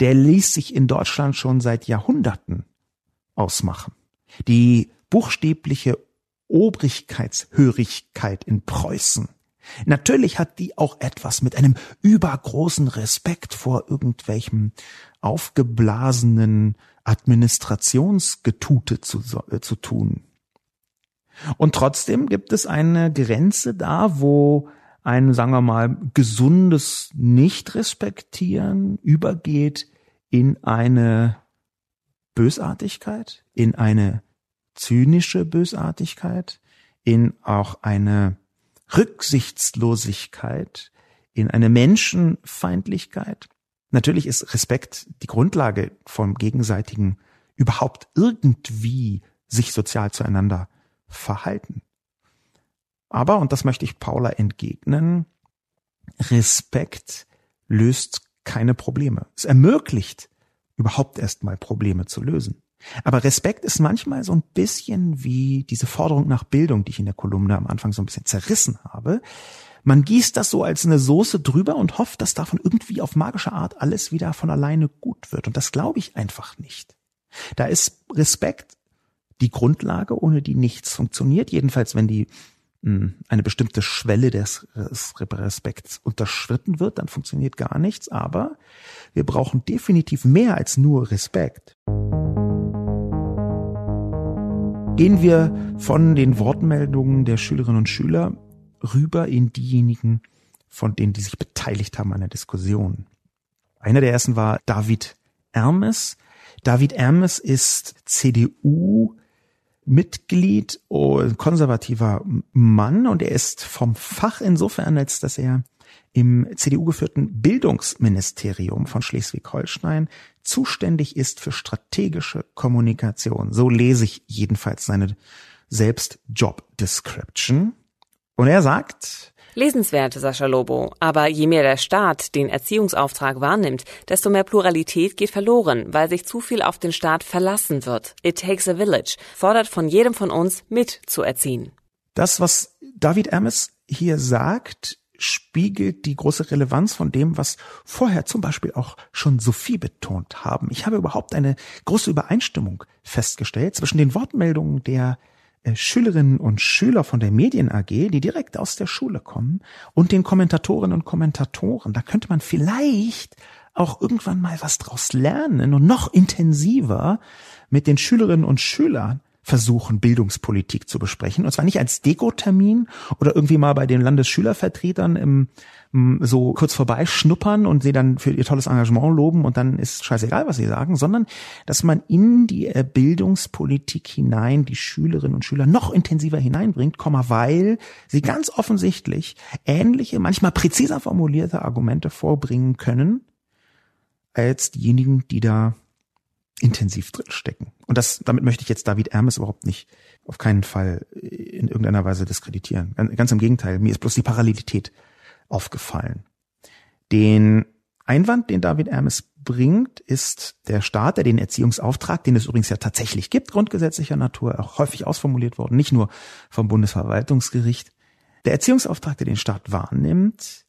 der ließ sich in Deutschland schon seit Jahrhunderten ausmachen. Die buchstäbliche Obrigkeitshörigkeit in Preußen. Natürlich hat die auch etwas mit einem übergroßen Respekt vor irgendwelchem aufgeblasenen Administrationsgetute zu, äh, zu tun. Und trotzdem gibt es eine Grenze da, wo ein, sagen wir mal, gesundes Nicht-Respektieren übergeht in eine Bösartigkeit, in eine zynische Bösartigkeit, in auch eine Rücksichtslosigkeit, in eine Menschenfeindlichkeit. Natürlich ist Respekt die Grundlage vom gegenseitigen überhaupt irgendwie sich sozial zueinander verhalten. Aber, und das möchte ich Paula entgegnen, Respekt löst keine Probleme. Es ermöglicht überhaupt erstmal Probleme zu lösen. Aber Respekt ist manchmal so ein bisschen wie diese Forderung nach Bildung, die ich in der Kolumne am Anfang so ein bisschen zerrissen habe. Man gießt das so als eine Soße drüber und hofft, dass davon irgendwie auf magische Art alles wieder von alleine gut wird. Und das glaube ich einfach nicht. Da ist Respekt die Grundlage, ohne die nichts funktioniert. Jedenfalls, wenn die mh, hm, eine bestimmte Schwelle des Respekts unterschritten wird, dann funktioniert gar nichts. Aber wir brauchen definitiv mehr als nur Respekt. Gehen wir von den Wortmeldungen der Schülerinnen und Schüler rüber in diejenigen, von denen, die sich beteiligt haben an der Diskussion. Einer der ersten war David Ermes. David Ermes ist CDU Mitglied, oh, konservativer Mann und er ist vom Fach insofern, als dass er im CDU-geführten Bildungsministerium von Schleswig-Holstein zuständig ist für strategische Kommunikation. So lese ich jedenfalls seine selbst Job Description. Und er sagt, Lesenswert, Sascha Lobo. Aber je mehr der Staat den Erziehungsauftrag wahrnimmt, desto mehr Pluralität geht verloren, weil sich zu viel auf den Staat verlassen wird. It takes a village fordert von jedem von uns mitzuerziehen. Das, was David Ames hier sagt, spiegelt die große Relevanz von dem, was vorher zum Beispiel auch schon Sophie betont haben. Ich habe überhaupt eine große Übereinstimmung festgestellt zwischen den Wortmeldungen der Schülerinnen und Schüler von der Medien AG, die direkt aus der Schule kommen, und den Kommentatorinnen und Kommentatoren. Da könnte man vielleicht auch irgendwann mal was draus lernen und noch intensiver mit den Schülerinnen und Schülern versuchen, Bildungspolitik zu besprechen. Und zwar nicht als Dekotermin oder irgendwie mal bei den Landesschülervertretern im so kurz vorbeischnuppern und sie dann für ihr tolles Engagement loben und dann ist scheißegal, was sie sagen, sondern dass man in die äh, Bildungspolitik hinein die Schülerinnen und Schüler noch intensiver hineinbringt, weil sie ganz offensichtlich ähnliche, manchmal präziser formulierte Argumente vorbringen können als diejenigen, die da intensiv drin stecken. Und das, damit möchte ich jetzt David Ermes überhaupt nicht auf keinen Fall in irgendeiner Weise diskreditieren. Ganz im Gegenteil, mir ist bloß die Parallelität aufgefallen. Den Einwand, den David Ermes bringt, ist der Staat, der den Erziehungsauftrag, den es übrigens ja tatsächlich gibt, grundgesetzlicher Natur, auch häufig ausformuliert worden, nicht nur vom Bundesverwaltungsgericht. Der Erziehungsauftrag, der den Staat wahrnimmt,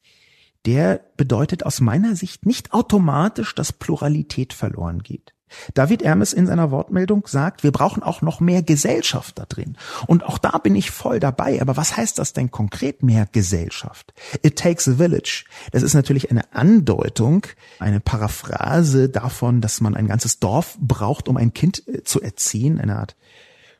der bedeutet aus meiner Sicht nicht automatisch, dass Pluralität verloren geht. David Ermes in seiner Wortmeldung sagt, wir brauchen auch noch mehr Gesellschaft da drin. Und auch da bin ich voll dabei. Aber was heißt das denn konkret mehr Gesellschaft? It takes a village. Das ist natürlich eine Andeutung, eine Paraphrase davon, dass man ein ganzes Dorf braucht, um ein Kind äh, zu erziehen. Eine Art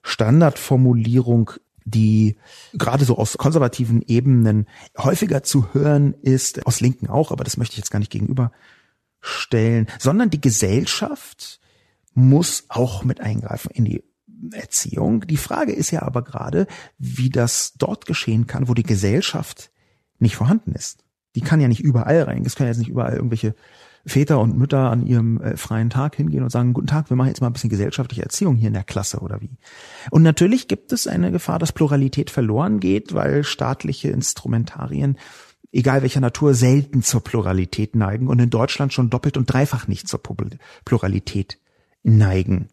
Standardformulierung die gerade so aus konservativen Ebenen häufiger zu hören ist, aus Linken auch, aber das möchte ich jetzt gar nicht gegenüberstellen, sondern die Gesellschaft muss auch mit eingreifen in die Erziehung. Die Frage ist ja aber gerade, wie das dort geschehen kann, wo die Gesellschaft nicht vorhanden ist. Die kann ja nicht überall rein. Es können jetzt nicht überall irgendwelche Väter und Mütter an ihrem äh, freien Tag hingehen und sagen, guten Tag, wir machen jetzt mal ein bisschen gesellschaftliche Erziehung hier in der Klasse oder wie. Und natürlich gibt es eine Gefahr, dass Pluralität verloren geht, weil staatliche Instrumentarien egal welcher Natur, selten zur Pluralität neigen und in Deutschland schon doppelt und dreifach nicht zur Pluralität neigen.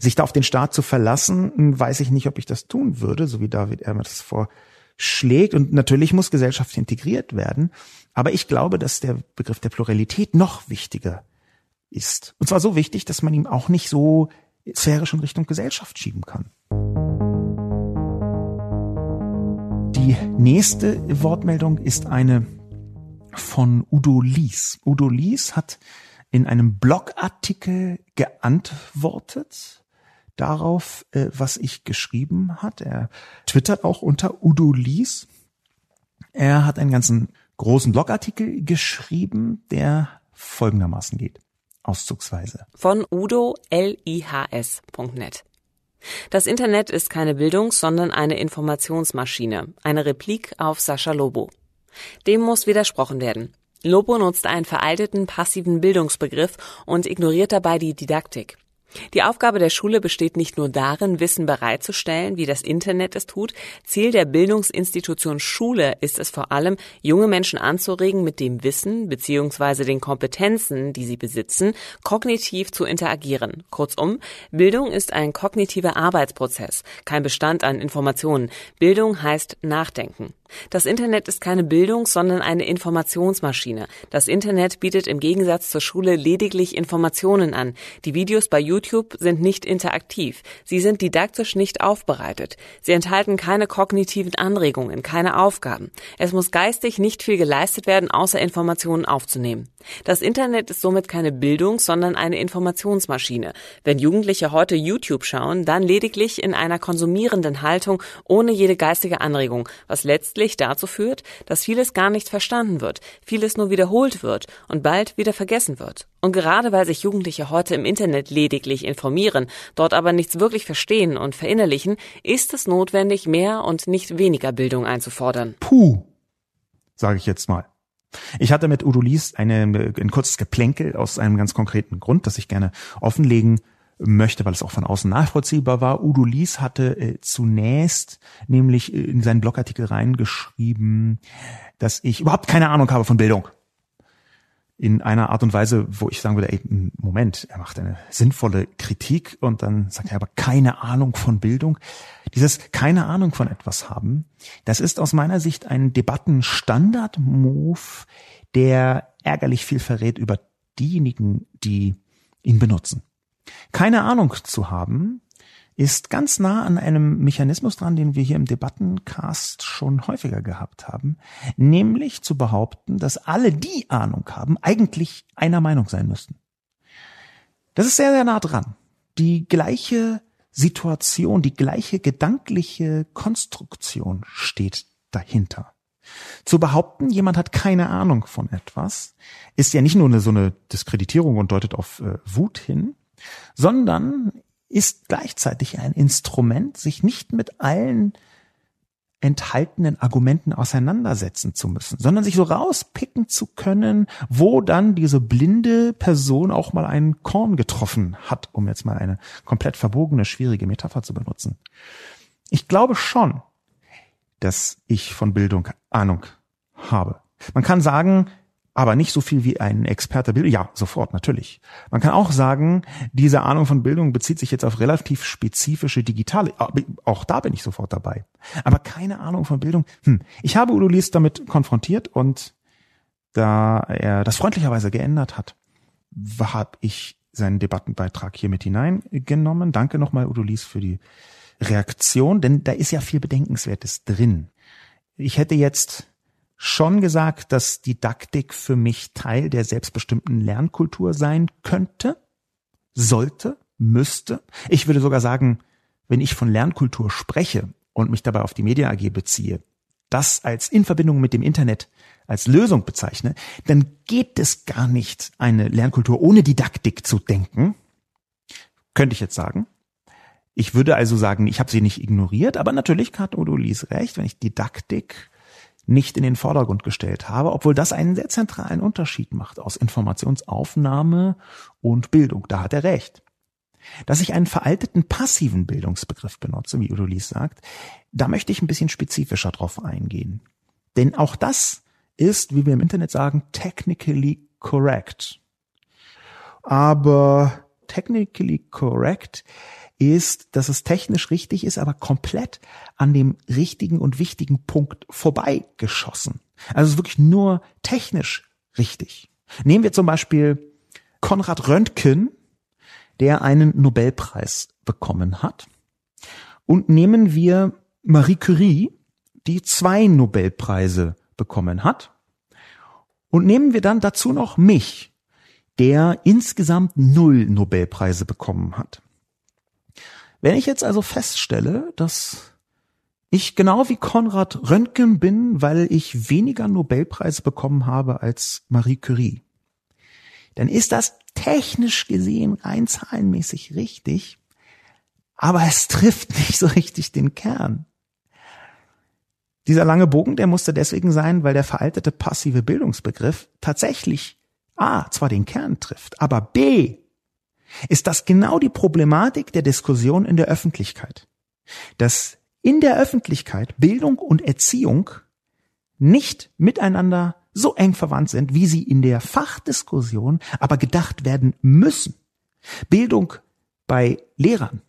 Sich da auf den Staat zu verlassen, weiß ich nicht, ob ich das tun würde, so wie David Ermer das vorschlägt. Und natürlich muss Gesellschaft integriert werden. Aber ich glaube, dass der Begriff der Pluralität noch wichtiger ist. Und zwar so wichtig, dass man ihm auch nicht so sphärisch in Richtung Gesellschaft schieben kann. Die nächste Wortmeldung ist eine von Udo Lies. Udo Lies hat in einem Blogartikel geantwortet darauf, äh, was ich geschrieben hat. Er twittert auch unter Udo Lies. Er hat einen ganzen großen Blogartikel geschrieben, der folgendermaßen geht. Auszugsweise. Von Udo lihs.net. Das Internet ist keine Bildungs-, sondern eine Informationsmaschine, eine Replik auf Sascha Lobo. Dem muss widersprochen werden. Lobo nutzt einen veralteten passiven Bildungsbegriff und ignoriert dabei die Didaktik. Die Aufgabe der Schule besteht nicht nur darin, Wissen bereitzustellen, wie das Internet es tut. Ziel der Bildungsinstitution Schule ist es vor allem, junge Menschen anzuregen, mit dem Wissen bzw. den Kompetenzen, die sie besitzen, kognitiv zu interagieren. Kurzum, Bildung ist ein kognitiver Arbeitsprozess, kein Bestand an Informationen. Bildung heißt Nachdenken. Das Internet ist keine Bildung, sondern eine Informationsmaschine. Das Internet bietet im Gegensatz zur Schule lediglich Informationen an. Die Videos bei YouTube sind nicht interaktiv. Sie sind didaktisch nicht aufbereitet. Sie enthalten keine kognitiven Anregungen, keine Aufgaben. Es muss geistig nicht viel geleistet werden, außer Informationen aufzunehmen. Das Internet ist somit keine Bildung, sondern eine Informationsmaschine. Wenn Jugendliche heute YouTube schauen, dann lediglich in einer konsumierenden Haltung ohne jede geistige Anregung, was letztlich letztlich dazu führt, dass vieles gar nicht verstanden wird, vieles nur wiederholt wird und bald wieder vergessen wird. Und gerade weil sich Jugendliche heute im Internet lediglich informieren, dort aber nichts wirklich verstehen und verinnerlichen, ist es notwendig, mehr und nicht weniger Bildung einzufordern. Puh, sage ich jetzt mal. Ich hatte mit Udo Lies eine, ein kurzes Geplänkel aus einem ganz konkreten Grund, das ich gerne offenlegen möchte, weil es auch von außen nachvollziehbar war. Udo Lies hatte äh, zunächst nämlich in seinen Blogartikel reingeschrieben, dass ich überhaupt keine Ahnung habe von Bildung. In einer Art und Weise, wo ich sagen würde, ey, Moment, er macht eine sinnvolle Kritik und dann sagt er aber keine Ahnung von Bildung. Dieses keine Ahnung von etwas haben, das ist aus meiner Sicht ein Debattenstandard-Move, der ärgerlich viel verrät über diejenigen, die ihn benutzen. Keine Ahnung zu haben, ist ganz nah an einem Mechanismus dran, den wir hier im Debattencast schon häufiger gehabt haben, nämlich zu behaupten, dass alle, die Ahnung haben, eigentlich einer Meinung sein müssten. Das ist sehr, sehr nah dran. Die gleiche Situation, die gleiche gedankliche Konstruktion steht dahinter. Zu behaupten, jemand hat keine Ahnung von etwas, ist ja nicht nur eine, so eine Diskreditierung und deutet auf äh, Wut hin, sondern ist gleichzeitig ein Instrument, sich nicht mit allen enthaltenen Argumenten auseinandersetzen zu müssen, sondern sich so rauspicken zu können, wo dann diese blinde Person auch mal einen Korn getroffen hat, um jetzt mal eine komplett verbogene, schwierige Metapher zu benutzen. Ich glaube schon, dass ich von Bildung Ahnung habe. Man kann sagen, aber nicht so viel wie ein Experte Bildung. Ja, sofort, natürlich. Man kann auch sagen, diese Ahnung von Bildung bezieht sich jetzt auf relativ spezifische digitale, auch da bin ich sofort dabei. Aber keine Ahnung von Bildung. Hm. Ich habe Udo Lies damit konfrontiert und da er das freundlicherweise geändert hat, habe ich seinen Debattenbeitrag hier mit hineingenommen. Danke nochmal, Udo Lies, für die Reaktion, denn da ist ja viel Bedenkenswertes drin. Ich hätte jetzt schon gesagt, dass Didaktik für mich Teil der selbstbestimmten Lernkultur sein könnte, sollte, müsste. Ich würde sogar sagen, wenn ich von Lernkultur spreche und mich dabei auf die Media AG beziehe, das als in Verbindung mit dem Internet als Lösung bezeichne, dann geht es gar nicht, eine Lernkultur ohne Didaktik zu denken. Könnte ich jetzt sagen. Ich würde also sagen, ich habe sie nicht ignoriert, aber natürlich hat Udo Lies recht, wenn ich Didaktik nicht in den Vordergrund gestellt habe, obwohl das einen sehr zentralen Unterschied macht aus Informationsaufnahme und Bildung. Da hat er recht. Dass ich einen veralteten passiven Bildungsbegriff benutze, wie Udo Lies sagt, da möchte ich ein bisschen spezifischer drauf eingehen. Denn auch das ist, wie wir im Internet sagen, technically correct. Aber technically correct ist, dass es technisch richtig ist, aber komplett an dem richtigen und wichtigen Punkt vorbeigeschossen. Also es ist wirklich nur technisch richtig. Nehmen wir zum Beispiel Konrad Röntgen, der einen Nobelpreis bekommen hat. Und nehmen wir Marie Curie, die zwei Nobelpreise bekommen hat. Und nehmen wir dann dazu noch mich, der insgesamt null Nobelpreise bekommen hat. Wenn ich jetzt also feststelle, dass ich genau wie Konrad Röntgen bin, weil ich weniger Nobelpreise bekommen habe als Marie Curie, dann ist das technisch gesehen rein zahlenmäßig richtig, aber es trifft [laughs] nicht so richtig den Kern. Dieser lange Bogen, der musste deswegen sein, weil der veraltete passive Bildungsbegriff tatsächlich A, zwar den Kern trifft, aber B, ist das genau die Problematik der Diskussion in der Öffentlichkeit. Dass in der Öffentlichkeit Bildung und Erziehung nicht miteinander so eng verwandt sind, wie sie in der Fachdiskussion aber gedacht werden müssen. Bildung bei Lehrern,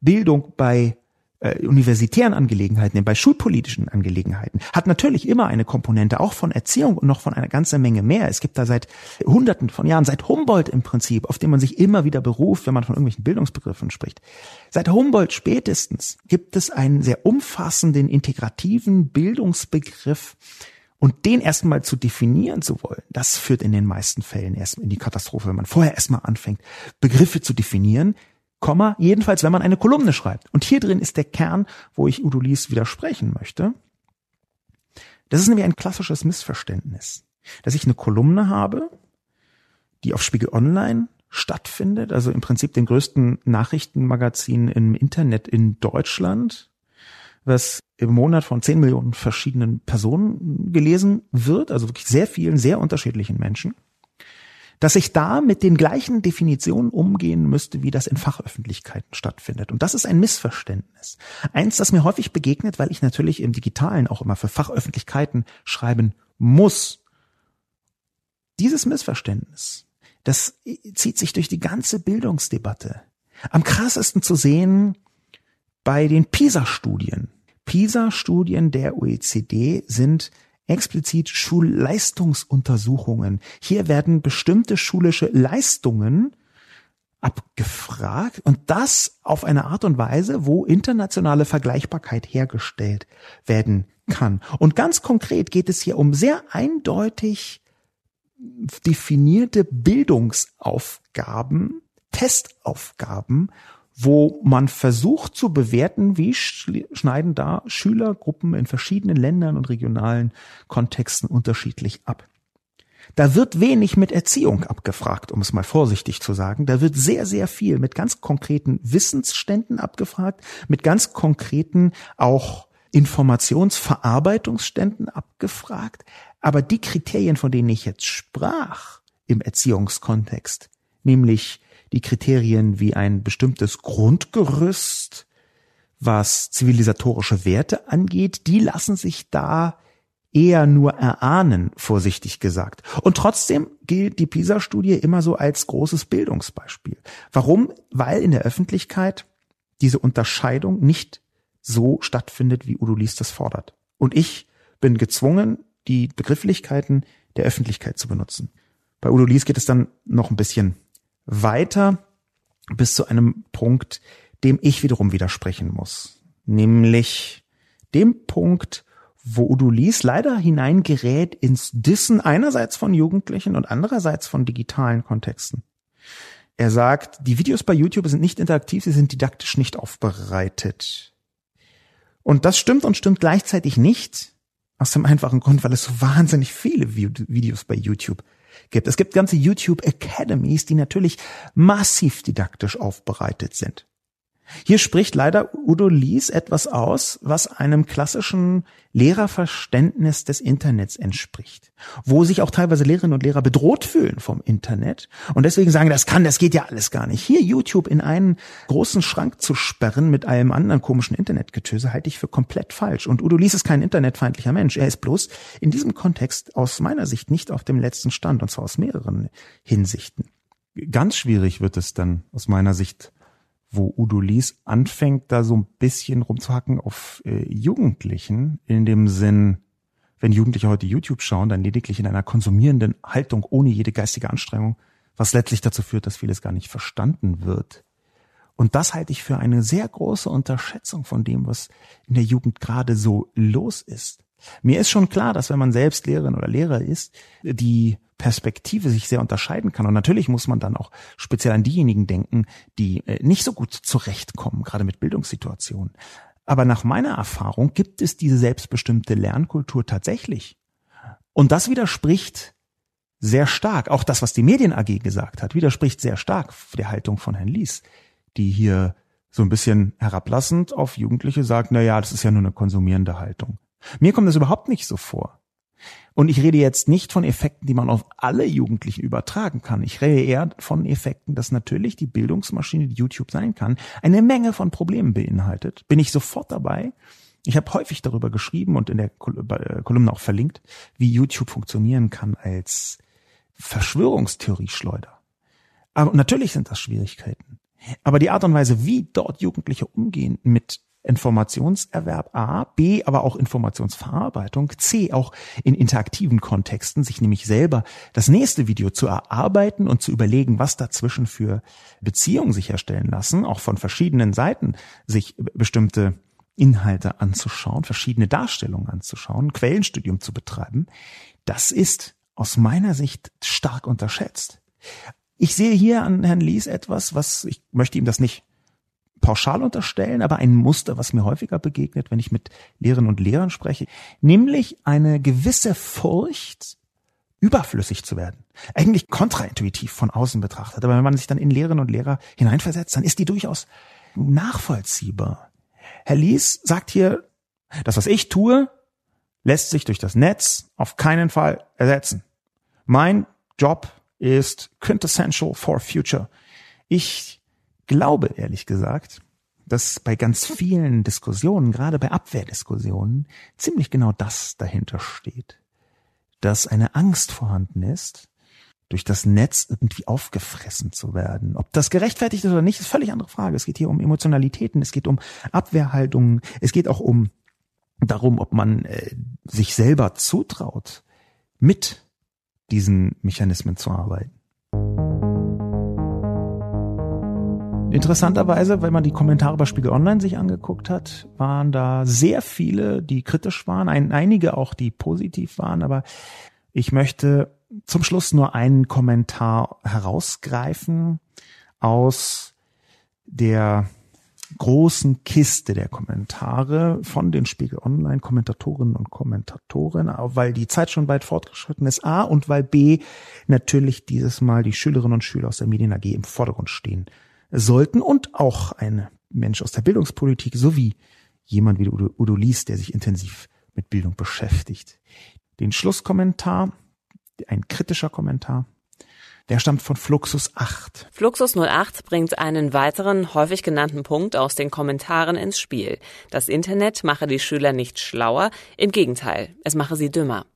Bildung bei äh, universitären Angelegenheiten, bei schulpolitischen Angelegenheiten, hat natürlich immer eine Komponente auch von Erziehung und noch von einer ganzen Menge mehr. Es gibt da seit Hunderten von Jahren, seit Humboldt im Prinzip, auf den man sich immer wieder beruft, wenn man von irgendwelchen Bildungsbegriffen spricht. Seit Humboldt spätestens gibt es einen sehr umfassenden, integrativen Bildungsbegriff, und den erstmal zu definieren zu wollen, das führt in den meisten Fällen erst in die Katastrophe, wenn man vorher erstmal anfängt, Begriffe zu definieren, Komma, jedenfalls, wenn man eine Kolumne schreibt. Und hier drin ist der Kern, wo ich Udo Lies widersprechen möchte. Das ist nämlich ein klassisches Missverständnis, dass ich eine Kolumne habe, die auf Spiegel Online stattfindet, also im Prinzip den größten Nachrichtenmagazin im Internet in Deutschland, was im Monat von 10 Millionen verschiedenen Personen gelesen wird, also wirklich sehr vielen, sehr unterschiedlichen Menschen, dass ich da mit den gleichen Definitionen umgehen müsste, wie das in Fachöffentlichkeiten stattfindet. Und das ist ein Missverständnis. Eins, das mir häufig begegnet, weil ich natürlich im Digitalen auch immer für Fachöffentlichkeiten schreiben muss. Dieses Missverständnis, das zieht sich durch die ganze Bildungsdebatte. Am krassesten zu sehen bei den PISA-Studien. PISA-Studien der OECD sind explizit Schulleistungsuntersuchungen. Hier werden bestimmte schulische Leistungen abgefragt und das auf eine Art und Weise, wo internationale Vergleichbarkeit hergestellt werden kann. Und ganz konkret geht es hier um sehr eindeutig definierte Bildungsaufgaben, Testaufgaben, wo man versucht zu bewerten, wie schneiden da Schülergruppen in verschiedenen Ländern und regionalen Kontexten unterschiedlich ab. Da wird wenig mit Erziehung abgefragt, um es mal vorsichtig zu sagen. Da wird sehr, sehr viel mit ganz konkreten Wissensständen abgefragt, mit ganz konkreten auch Informationsverarbeitungsständen abgefragt. Aber die Kriterien, von denen ich jetzt sprach im Erziehungskontext, nämlich die Kriterien wie ein bestimmtes Grundgerüst, was zivilisatorische Werte angeht, die lassen sich da eher nur erahnen, vorsichtig gesagt. Und trotzdem gilt die PISA-Studie immer so als großes Bildungsbeispiel. Warum? Weil in der Öffentlichkeit diese Unterscheidung nicht so stattfindet, wie Udo Lies das fordert. Und ich bin gezwungen, die Begrifflichkeiten der Öffentlichkeit zu benutzen. Bei Udo Lies geht es dann noch ein bisschen weiter bis zu einem Punkt, dem ich wiederum widersprechen muss. Nämlich dem Punkt, wo Udo Lies leider hineingerät ins Dissen einerseits von Jugendlichen und andererseits von digitalen Kontexten. Er sagt, die Videos bei YouTube sind nicht interaktiv, sie sind didaktisch nicht aufbereitet. Und das stimmt und stimmt gleichzeitig nicht, aus dem einfachen Grund, weil es so wahnsinnig viele Videos bei YouTube gibt. Es gibt ganze YouTube Academies, die natürlich massiv didaktisch aufbereitet sind. Hier spricht leider Udo Lies etwas aus, was einem klassischen Lehrerverständnis des Internets entspricht, wo sich auch teilweise Lehrerinnen und Lehrer bedroht fühlen vom Internet und deswegen sagen, das kann, das geht ja alles gar nicht. Hier YouTube in einen großen Schrank zu sperren mit einem anderen komischen Internetgetöse halte ich für komplett falsch. Und Udo Lies ist kein internetfeindlicher Mensch. Er ist bloß in diesem Kontext aus meiner Sicht nicht auf dem letzten Stand und zwar aus mehreren Hinsichten. Ganz schwierig wird es dann aus meiner Sicht wo Udo Lies anfängt, da so ein bisschen rumzuhacken auf äh, Jugendlichen, in dem Sinn, wenn Jugendliche heute YouTube schauen, dann lediglich in einer konsumierenden Haltung ohne jede geistige Anstrengung, was letztlich dazu führt, dass vieles gar nicht verstanden wird. Und das halte ich für eine sehr große Unterschätzung von dem, was in der Jugend gerade so los ist. Mir ist schon klar, dass wenn man selbst Lehrerin oder Lehrer ist, die Perspektive sich sehr unterscheiden kann. Und natürlich muss man dann auch speziell an diejenigen denken, die äh, nicht so gut zurechtkommen, gerade mit Bildungssituationen. Aber nach meiner Erfahrung gibt es diese selbstbestimmte Lernkultur tatsächlich. Und das widerspricht sehr stark, auch das, was die Medien AG gesagt hat, widerspricht sehr stark der Haltung von Herrn Lies, die hier so ein bisschen herablassend auf Jugendliche sagt, na ja, das ist ja nur eine konsumierende Haltung. Mir kommt das überhaupt nicht so vor. Und ich rede jetzt nicht von Effekten, die man auf alle Jugendlichen übertragen kann. Ich rede eher von Effekten, dass natürlich die Bildungsmaschine, die YouTube sein kann, eine Menge von Problemen beinhaltet. Bin ich sofort dabei. Ich habe häufig darüber geschrieben und in der äh, Kolumne auch verlinkt, wie YouTube funktionieren kann als Verschwörungstheorie-Schleuder. Aber natürlich sind das Schwierigkeiten. Aber die Art und Weise, wie dort Jugendliche umgehen mit Informationserwerb A, B, aber auch Informationsverarbeitung, C, auch in interaktiven Kontexten, sich nämlich selber das nächste Video zu erarbeiten und zu überlegen, was dazwischen für Beziehungen sich herstellen lassen, auch von verschiedenen Seiten sich bestimmte Inhalte anzuschauen, verschiedene Darstellungen anzuschauen, Quellenstudium zu betreiben, das ist aus meiner Sicht stark unterschätzt. Ich sehe hier an Herrn Lies etwas, was ich möchte ihm das nicht pauschal unterstellen, aber ein Muster, was mir häufiger begegnet, wenn ich mit Lehrerinnen und Lehrern spreche, nämlich eine gewisse Furcht, überflüssig zu werden. Eigentlich kontraintuitiv von außen betrachtet. Aber wenn man sich dann in Lehrerinnen und Lehrer hineinversetzt, dann ist die durchaus nachvollziehbar. Herr Lies sagt hier, das, was ich tue, lässt sich durch das Netz auf keinen Fall ersetzen. Mein Job ist quintessential for future. Ich glaube, ehrlich gesagt, dass bei ganz vielen Diskussionen, gerade bei Abwehrdiskussionen, ziemlich genau das dahinter steht. Dass eine Angst vorhanden ist, durch das Netz irgendwie aufgefressen zu werden. Ob das gerechtfertigt ist oder nicht, ist völlig andere Frage. Es geht hier um Emotionalitäten, es geht um Abwehrhaltungen, es geht auch um darum, ob man äh, sich selber zutraut, mit diesen Mechanismen zu arbeiten. Interessanterweise, wenn man die Kommentare bei Spiegel Online sich angeguckt hat, waren da sehr viele, die kritisch waren, ein, einige auch, die positiv waren, aber ich möchte zum Schluss nur einen Kommentar herausgreifen aus der großen Kiste der Kommentare von den Spiegel Online Kommentatorinnen und Kommentatoren, weil die Zeit schon weit fortgeschritten ist, A, und weil B, natürlich dieses Mal die Schülerinnen und Schüler aus der Medien AG im Vordergrund stehen sollten und auch ein Mensch aus der Bildungspolitik sowie jemand wie Udo, Udo Lies, der sich intensiv mit Bildung beschäftigt. Den Schlusskommentar, ein kritischer Kommentar, der stammt von Fluxus 8. Fluxus 08 bringt einen weiteren häufig genannten Punkt aus den Kommentaren ins Spiel. Das Internet mache die Schüler nicht schlauer, im Gegenteil, es mache sie dümmer.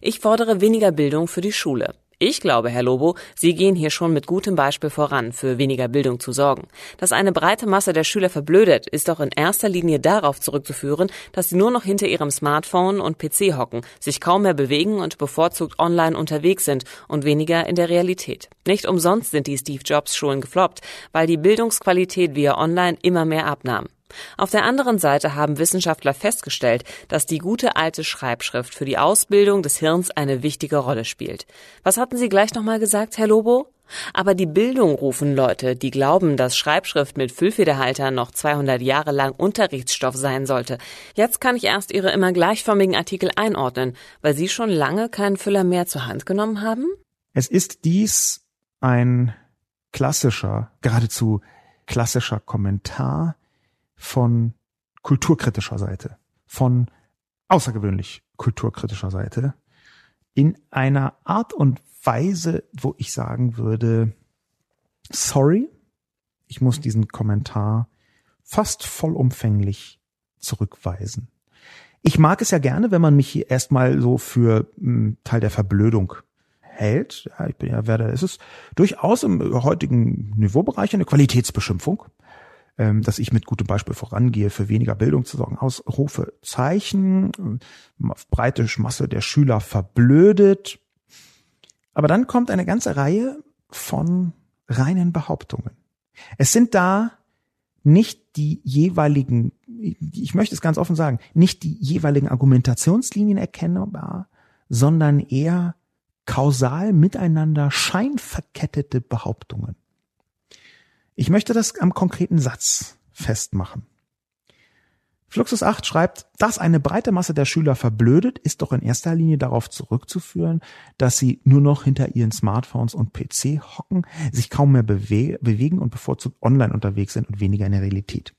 Ich fordere weniger Bildung für die Schule. Ich glaube, Herr Lobo, Sie gehen hier schon mit gutem Beispiel voran, für weniger Bildung zu sorgen. Dass eine breite Masse der Schüler verblödet, ist doch in erster Linie darauf zurückzuführen, dass sie nur noch hinter ihrem Smartphone und PC hocken, sich kaum mehr bewegen und bevorzugt online unterwegs sind und weniger in der Realität. Nicht umsonst sind die Steve Jobs Schulen gefloppt, weil die Bildungsqualität via Online immer mehr abnahm. Auf der anderen Seite haben Wissenschaftler festgestellt, dass die gute alte Schreibschrift für die Ausbildung des Hirns eine wichtige Rolle spielt. Was hatten Sie gleich nochmal gesagt, Herr Lobo? Aber die Bildung rufen Leute, die glauben, dass Schreibschrift mit Füllfederhaltern noch 200 Jahre lang Unterrichtsstoff sein sollte. Jetzt kann ich erst Ihre immer gleichförmigen Artikel einordnen, weil Sie schon lange keinen Füller mehr zur Hand genommen haben? Es ist dies ein klassischer, geradezu klassischer Kommentar von kulturkritischer Seite, von außergewöhnlich kulturkritischer Seite, in einer Art und Weise, wo ich sagen würde, sorry, ich muss diesen Kommentar fast vollumfänglich zurückweisen. Ich mag es ja gerne, wenn man mich hier erstmal so für m, Teil der Verblödung hält. Ja, ich bin ja, wer da ist es durchaus im heutigen Niveaubereich eine Qualitätsbeschimpfung ähm, dass ich mit gutem Beispiel vorangehe, für weniger Bildung zu sorgen. Ausrufe Zeichen, breite Masse der Schüler verblödet. Aber dann kommt eine ganze Reihe von reinen Behauptungen. Es sind da nicht die jeweiligen, ich möchte es ganz offen sagen, nicht die jeweiligen Argumentationslinien erkennbar, sondern eher kausal miteinander scheinverkettete Behauptungen. Ich möchte das am konkreten Satz festmachen. Fluxus 8 schreibt, dass eine breite Masse der Schüler verblödet, ist doch in erster Linie darauf zurückzuführen, dass sie nur noch hinter ihren Smartphones und PC hocken, sich kaum mehr bewe bewegen und bevorzugt online unterwegs sind und weniger in der Realität.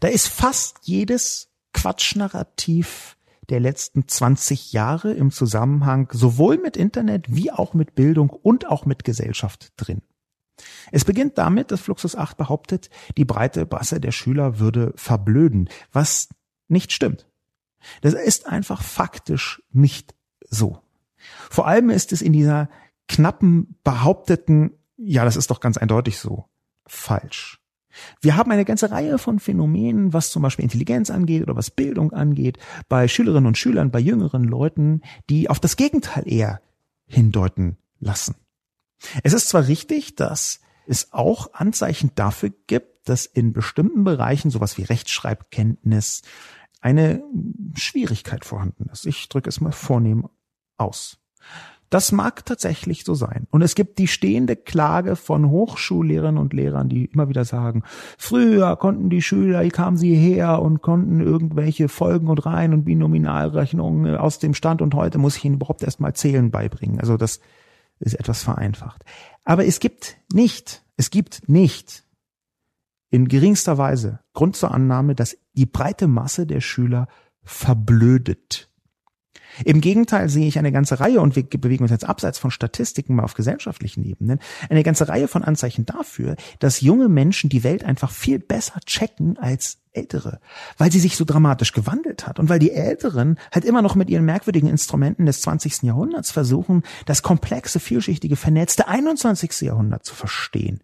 Da ist fast jedes Quatschnarrativ der letzten 20 Jahre im Zusammenhang sowohl mit Internet wie auch mit Bildung und auch mit Gesellschaft drin. Es beginnt damit, dass Fluxus 8 behauptet, die breite Masse der Schüler würde verblöden, was nicht stimmt. Das ist einfach faktisch nicht so. Vor allem ist es in dieser knappen behaupteten, ja, das ist doch ganz eindeutig so, falsch. Wir haben eine ganze Reihe von Phänomenen, was zum Beispiel Intelligenz angeht oder was Bildung angeht, bei Schülerinnen und Schülern, bei jüngeren Leuten, die auf das Gegenteil eher hindeuten lassen. Es ist zwar richtig, dass es auch Anzeichen dafür gibt, dass in bestimmten Bereichen sowas wie Rechtschreibkenntnis eine Schwierigkeit vorhanden ist. Ich drücke es mal vornehm aus. Das mag tatsächlich so sein. Und es gibt die stehende Klage von Hochschullehrern und Lehrern, die immer wieder sagen, früher konnten die Schüler, hier kamen sie her und konnten irgendwelche Folgen und Reihen und Binominalrechnungen aus dem Stand und heute muss ich ihnen überhaupt erstmal Zählen beibringen. Also das ist etwas vereinfacht. Aber es gibt nicht, es gibt nicht in geringster Weise Grund zur Annahme, dass die breite Masse der Schüler verblödet. Im Gegenteil sehe ich eine ganze Reihe, und wir bewegen uns jetzt abseits von Statistiken mal auf gesellschaftlichen Ebenen, eine ganze Reihe von Anzeichen dafür, dass junge Menschen die Welt einfach viel besser checken als Ältere, weil sie sich so dramatisch gewandelt hat und weil die Älteren halt immer noch mit ihren merkwürdigen Instrumenten des 20. Jahrhunderts versuchen, das komplexe, vielschichtige, vernetzte 21. Jahrhundert zu verstehen.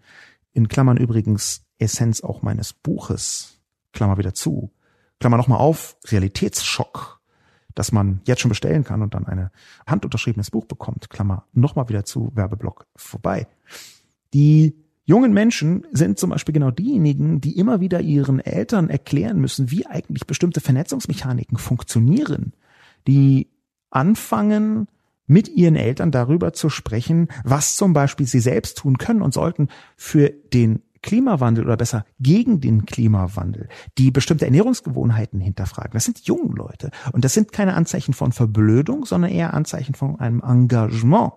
In Klammern übrigens Essenz auch meines Buches, Klammer wieder zu, Klammer nochmal auf, Realitätsschock, dass man jetzt schon bestellen kann und dann ein handunterschriebenes Buch bekommt, Klammer nochmal wieder zu, Werbeblock vorbei. Die jungen Menschen sind zum Beispiel genau diejenigen, die immer wieder ihren Eltern erklären müssen, wie eigentlich bestimmte Vernetzungsmechaniken funktionieren, die anfangen, mit ihren Eltern darüber zu sprechen, was zum Beispiel sie selbst tun können und sollten für den Klimawandel oder besser gegen den Klimawandel, die bestimmte Ernährungsgewohnheiten hinterfragen. Das sind junge Leute. Und das sind keine Anzeichen von Verblödung, sondern eher Anzeichen von einem Engagement.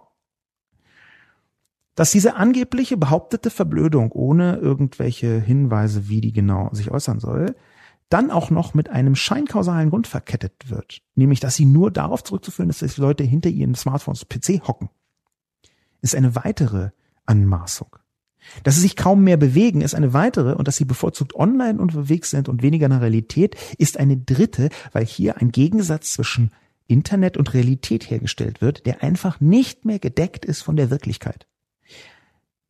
Dass diese angebliche behauptete Verblödung ohne irgendwelche Hinweise, wie die genau sich äußern soll, dann auch noch mit einem scheinkausalen Grund verkettet wird, nämlich dass sie nur darauf zurückzuführen ist, dass die Leute hinter ihren Smartphones PC hocken, ist eine weitere Anmaßung. Dass sie sich kaum mehr bewegen, ist eine weitere und dass sie bevorzugt online unterwegs sind und weniger in der Realität, ist eine dritte, weil hier ein Gegensatz zwischen Internet und Realität hergestellt wird, der einfach nicht mehr gedeckt ist von der Wirklichkeit.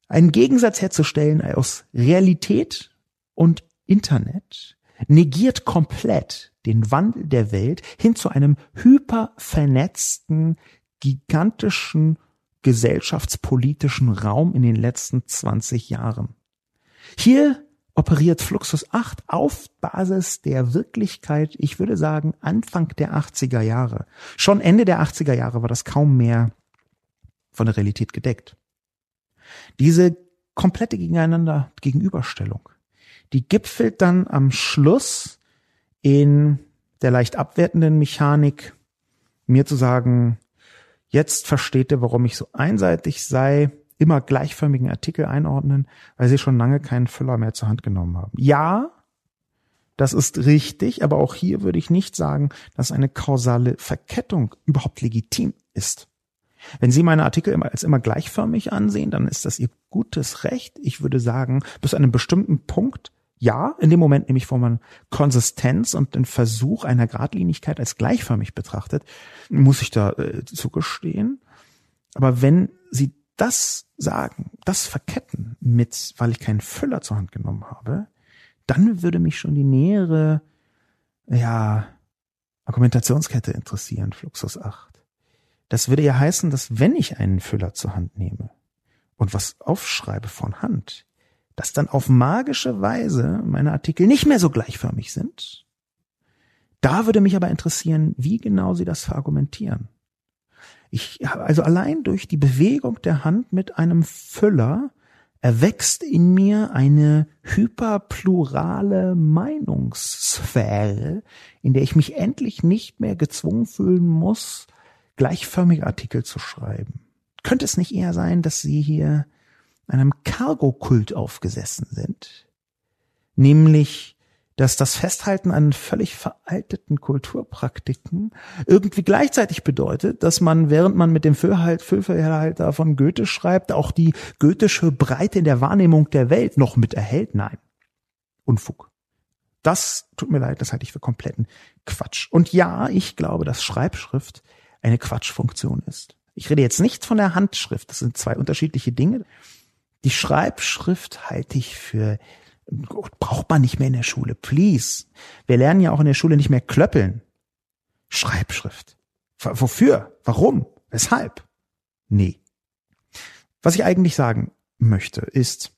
Einen Gegensatz herzustellen aus Realität und Internet negiert komplett den Wandel der Welt hin zu einem hypervernetzten, gigantischen gesellschaftspolitischen Raum in den letzten 20 Jahren. Hier operiert Fluxus 8 auf Basis der Wirklichkeit, ich würde sagen, Anfang der 80er Jahre. Schon Ende der 80er Jahre war das kaum mehr von der Realität gedeckt. Diese komplette Gegeneinander Gegenüberstellung, die gipfelt dann am Schluss in der leicht abwertenden Mechanik, mir zu sagen, Jetzt versteht ihr, warum ich so einseitig sei, immer gleichförmigen Artikel einordnen, weil sie schon lange keinen Füller mehr zur Hand genommen haben. Ja, das ist richtig, aber auch hier würde ich nicht sagen, dass eine kausale Verkettung überhaupt legitim ist. Wenn Sie meine Artikel immer als immer gleichförmig ansehen, dann ist das Ihr gutes Recht. Ich würde sagen, bis zu einem bestimmten Punkt ja, in dem Moment nämlich, wo man Konsistenz und den Versuch einer Gradlinigkeit als gleichförmig betrachtet, muss ich da äh, zugestehen. Aber wenn Sie das sagen, das verketten mit, weil ich keinen Füller zur Hand genommen habe, dann würde mich schon die nähere, ja, Argumentationskette interessieren, Fluxus 8. Das würde ja heißen, dass wenn ich einen Füller zur Hand nehme und was aufschreibe von Hand, dass dann auf magische Weise meine Artikel nicht mehr so gleichförmig sind. Da würde mich aber interessieren, wie genau Sie das verargumentieren. Ich, also allein durch die Bewegung der Hand mit einem Füller erwächst in mir eine hyperplurale Meinungssphäre, in der ich mich endlich nicht mehr gezwungen fühlen muss, gleichförmige Artikel zu schreiben. Könnte es nicht eher sein, dass Sie hier einem Cargo-Kult aufgesessen sind, nämlich dass das Festhalten an völlig veralteten Kulturpraktiken irgendwie gleichzeitig bedeutet, dass man, während man mit dem Füllverhalter von Goethe schreibt, auch die goethische Breite in der Wahrnehmung der Welt noch mit erhält. Nein. Unfug. Das tut mir leid, das halte ich für kompletten Quatsch. Und ja, ich glaube, dass Schreibschrift eine Quatschfunktion ist. Ich rede jetzt nicht von der Handschrift, das sind zwei unterschiedliche Dinge. Die Schreibschrift halte ich für braucht man nicht mehr in der Schule. Please. Wir lernen ja auch in der Schule nicht mehr klöppeln. Schreibschrift. Wofür? Warum? Weshalb? Nee. Was ich eigentlich sagen möchte, ist,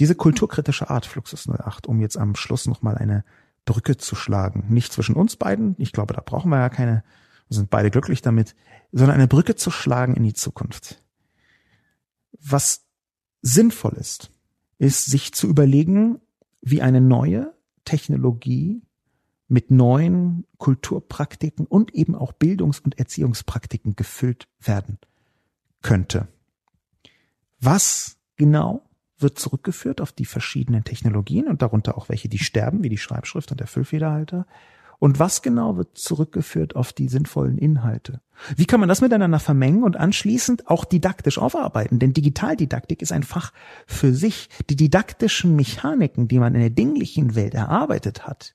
diese kulturkritische Art Fluxus 08, um jetzt am Schluss nochmal eine Brücke zu schlagen. Nicht zwischen uns beiden, ich glaube, da brauchen wir ja keine sind beide glücklich damit, sondern eine Brücke zu schlagen in die Zukunft. Was sinnvoll ist, ist sich zu überlegen, wie eine neue Technologie mit neuen Kulturpraktiken und eben auch Bildungs- und Erziehungspraktiken gefüllt werden könnte. Was genau wird zurückgeführt auf die verschiedenen Technologien und darunter auch welche, die sterben, wie die Schreibschrift und der Füllfederhalter? Und was genau wird zurückgeführt auf die sinnvollen Inhalte? Wie kann man das miteinander vermengen und anschließend auch didaktisch aufarbeiten? Denn Digitaldidaktik ist ein Fach für sich. Die didaktischen Mechaniken, die man in der dinglichen Welt erarbeitet hat,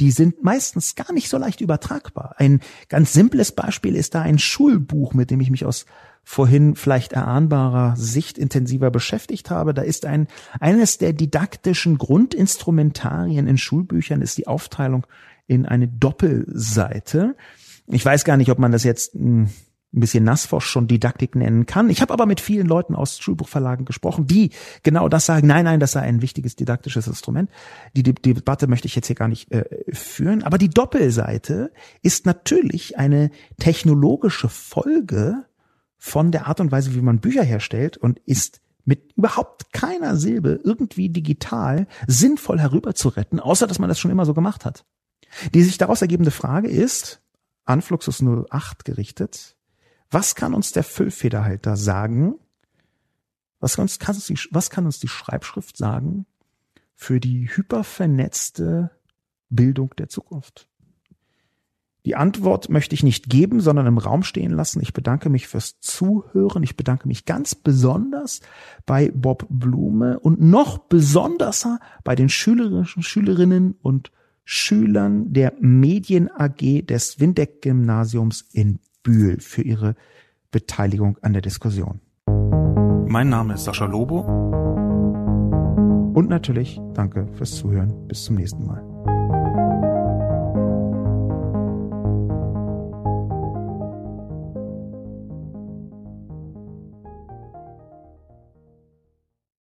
die sind meistens gar nicht so leicht übertragbar. Ein ganz simples Beispiel ist da ein Schulbuch, mit dem ich mich aus vorhin vielleicht erahnbarer Sicht intensiver beschäftigt habe. Da ist ein, eines der didaktischen Grundinstrumentarien in Schulbüchern ist die Aufteilung in eine Doppelseite. Ich weiß gar nicht, ob man das jetzt hm, ein bisschen nassforsch schon Didaktik nennen kann. Ich habe aber mit vielen Leuten aus Schulbuchverlagen gesprochen, die genau das sagen. Nein, nein, das sei ein wichtiges didaktisches Instrument. Die, die, Debatte möchte ich jetzt hier gar nicht äh, führen. Aber die Doppelseite ist natürlich eine technologische Folge von der Art und Weise, wie man Bücher herstellt und ist mit überhaupt keiner Silbe irgendwie digital sinnvoll herüberzuretten, außer dass man das schon immer so gemacht hat. Die sich daraus ergebende Frage ist, an Fluxus 08 gerichtet, was kann uns der Füllfederhalter sagen? Was kann, uns, kann uns die, was kann uns die Schreibschrift sagen für die hypervernetzte Bildung der Zukunft? Die Antwort möchte ich nicht geben, sondern im Raum stehen lassen. Ich bedanke mich fürs Zuhören. Ich bedanke mich ganz besonders bei Bob Blume und noch besonderser bei den Schülerinnen und Schülern der Medien AG des Windeck Gymnasiums in Bühl für ihre Beteiligung an der Diskussion. Mein Name ist Sascha Lobo. Und natürlich danke fürs Zuhören. Bis zum nächsten Mal.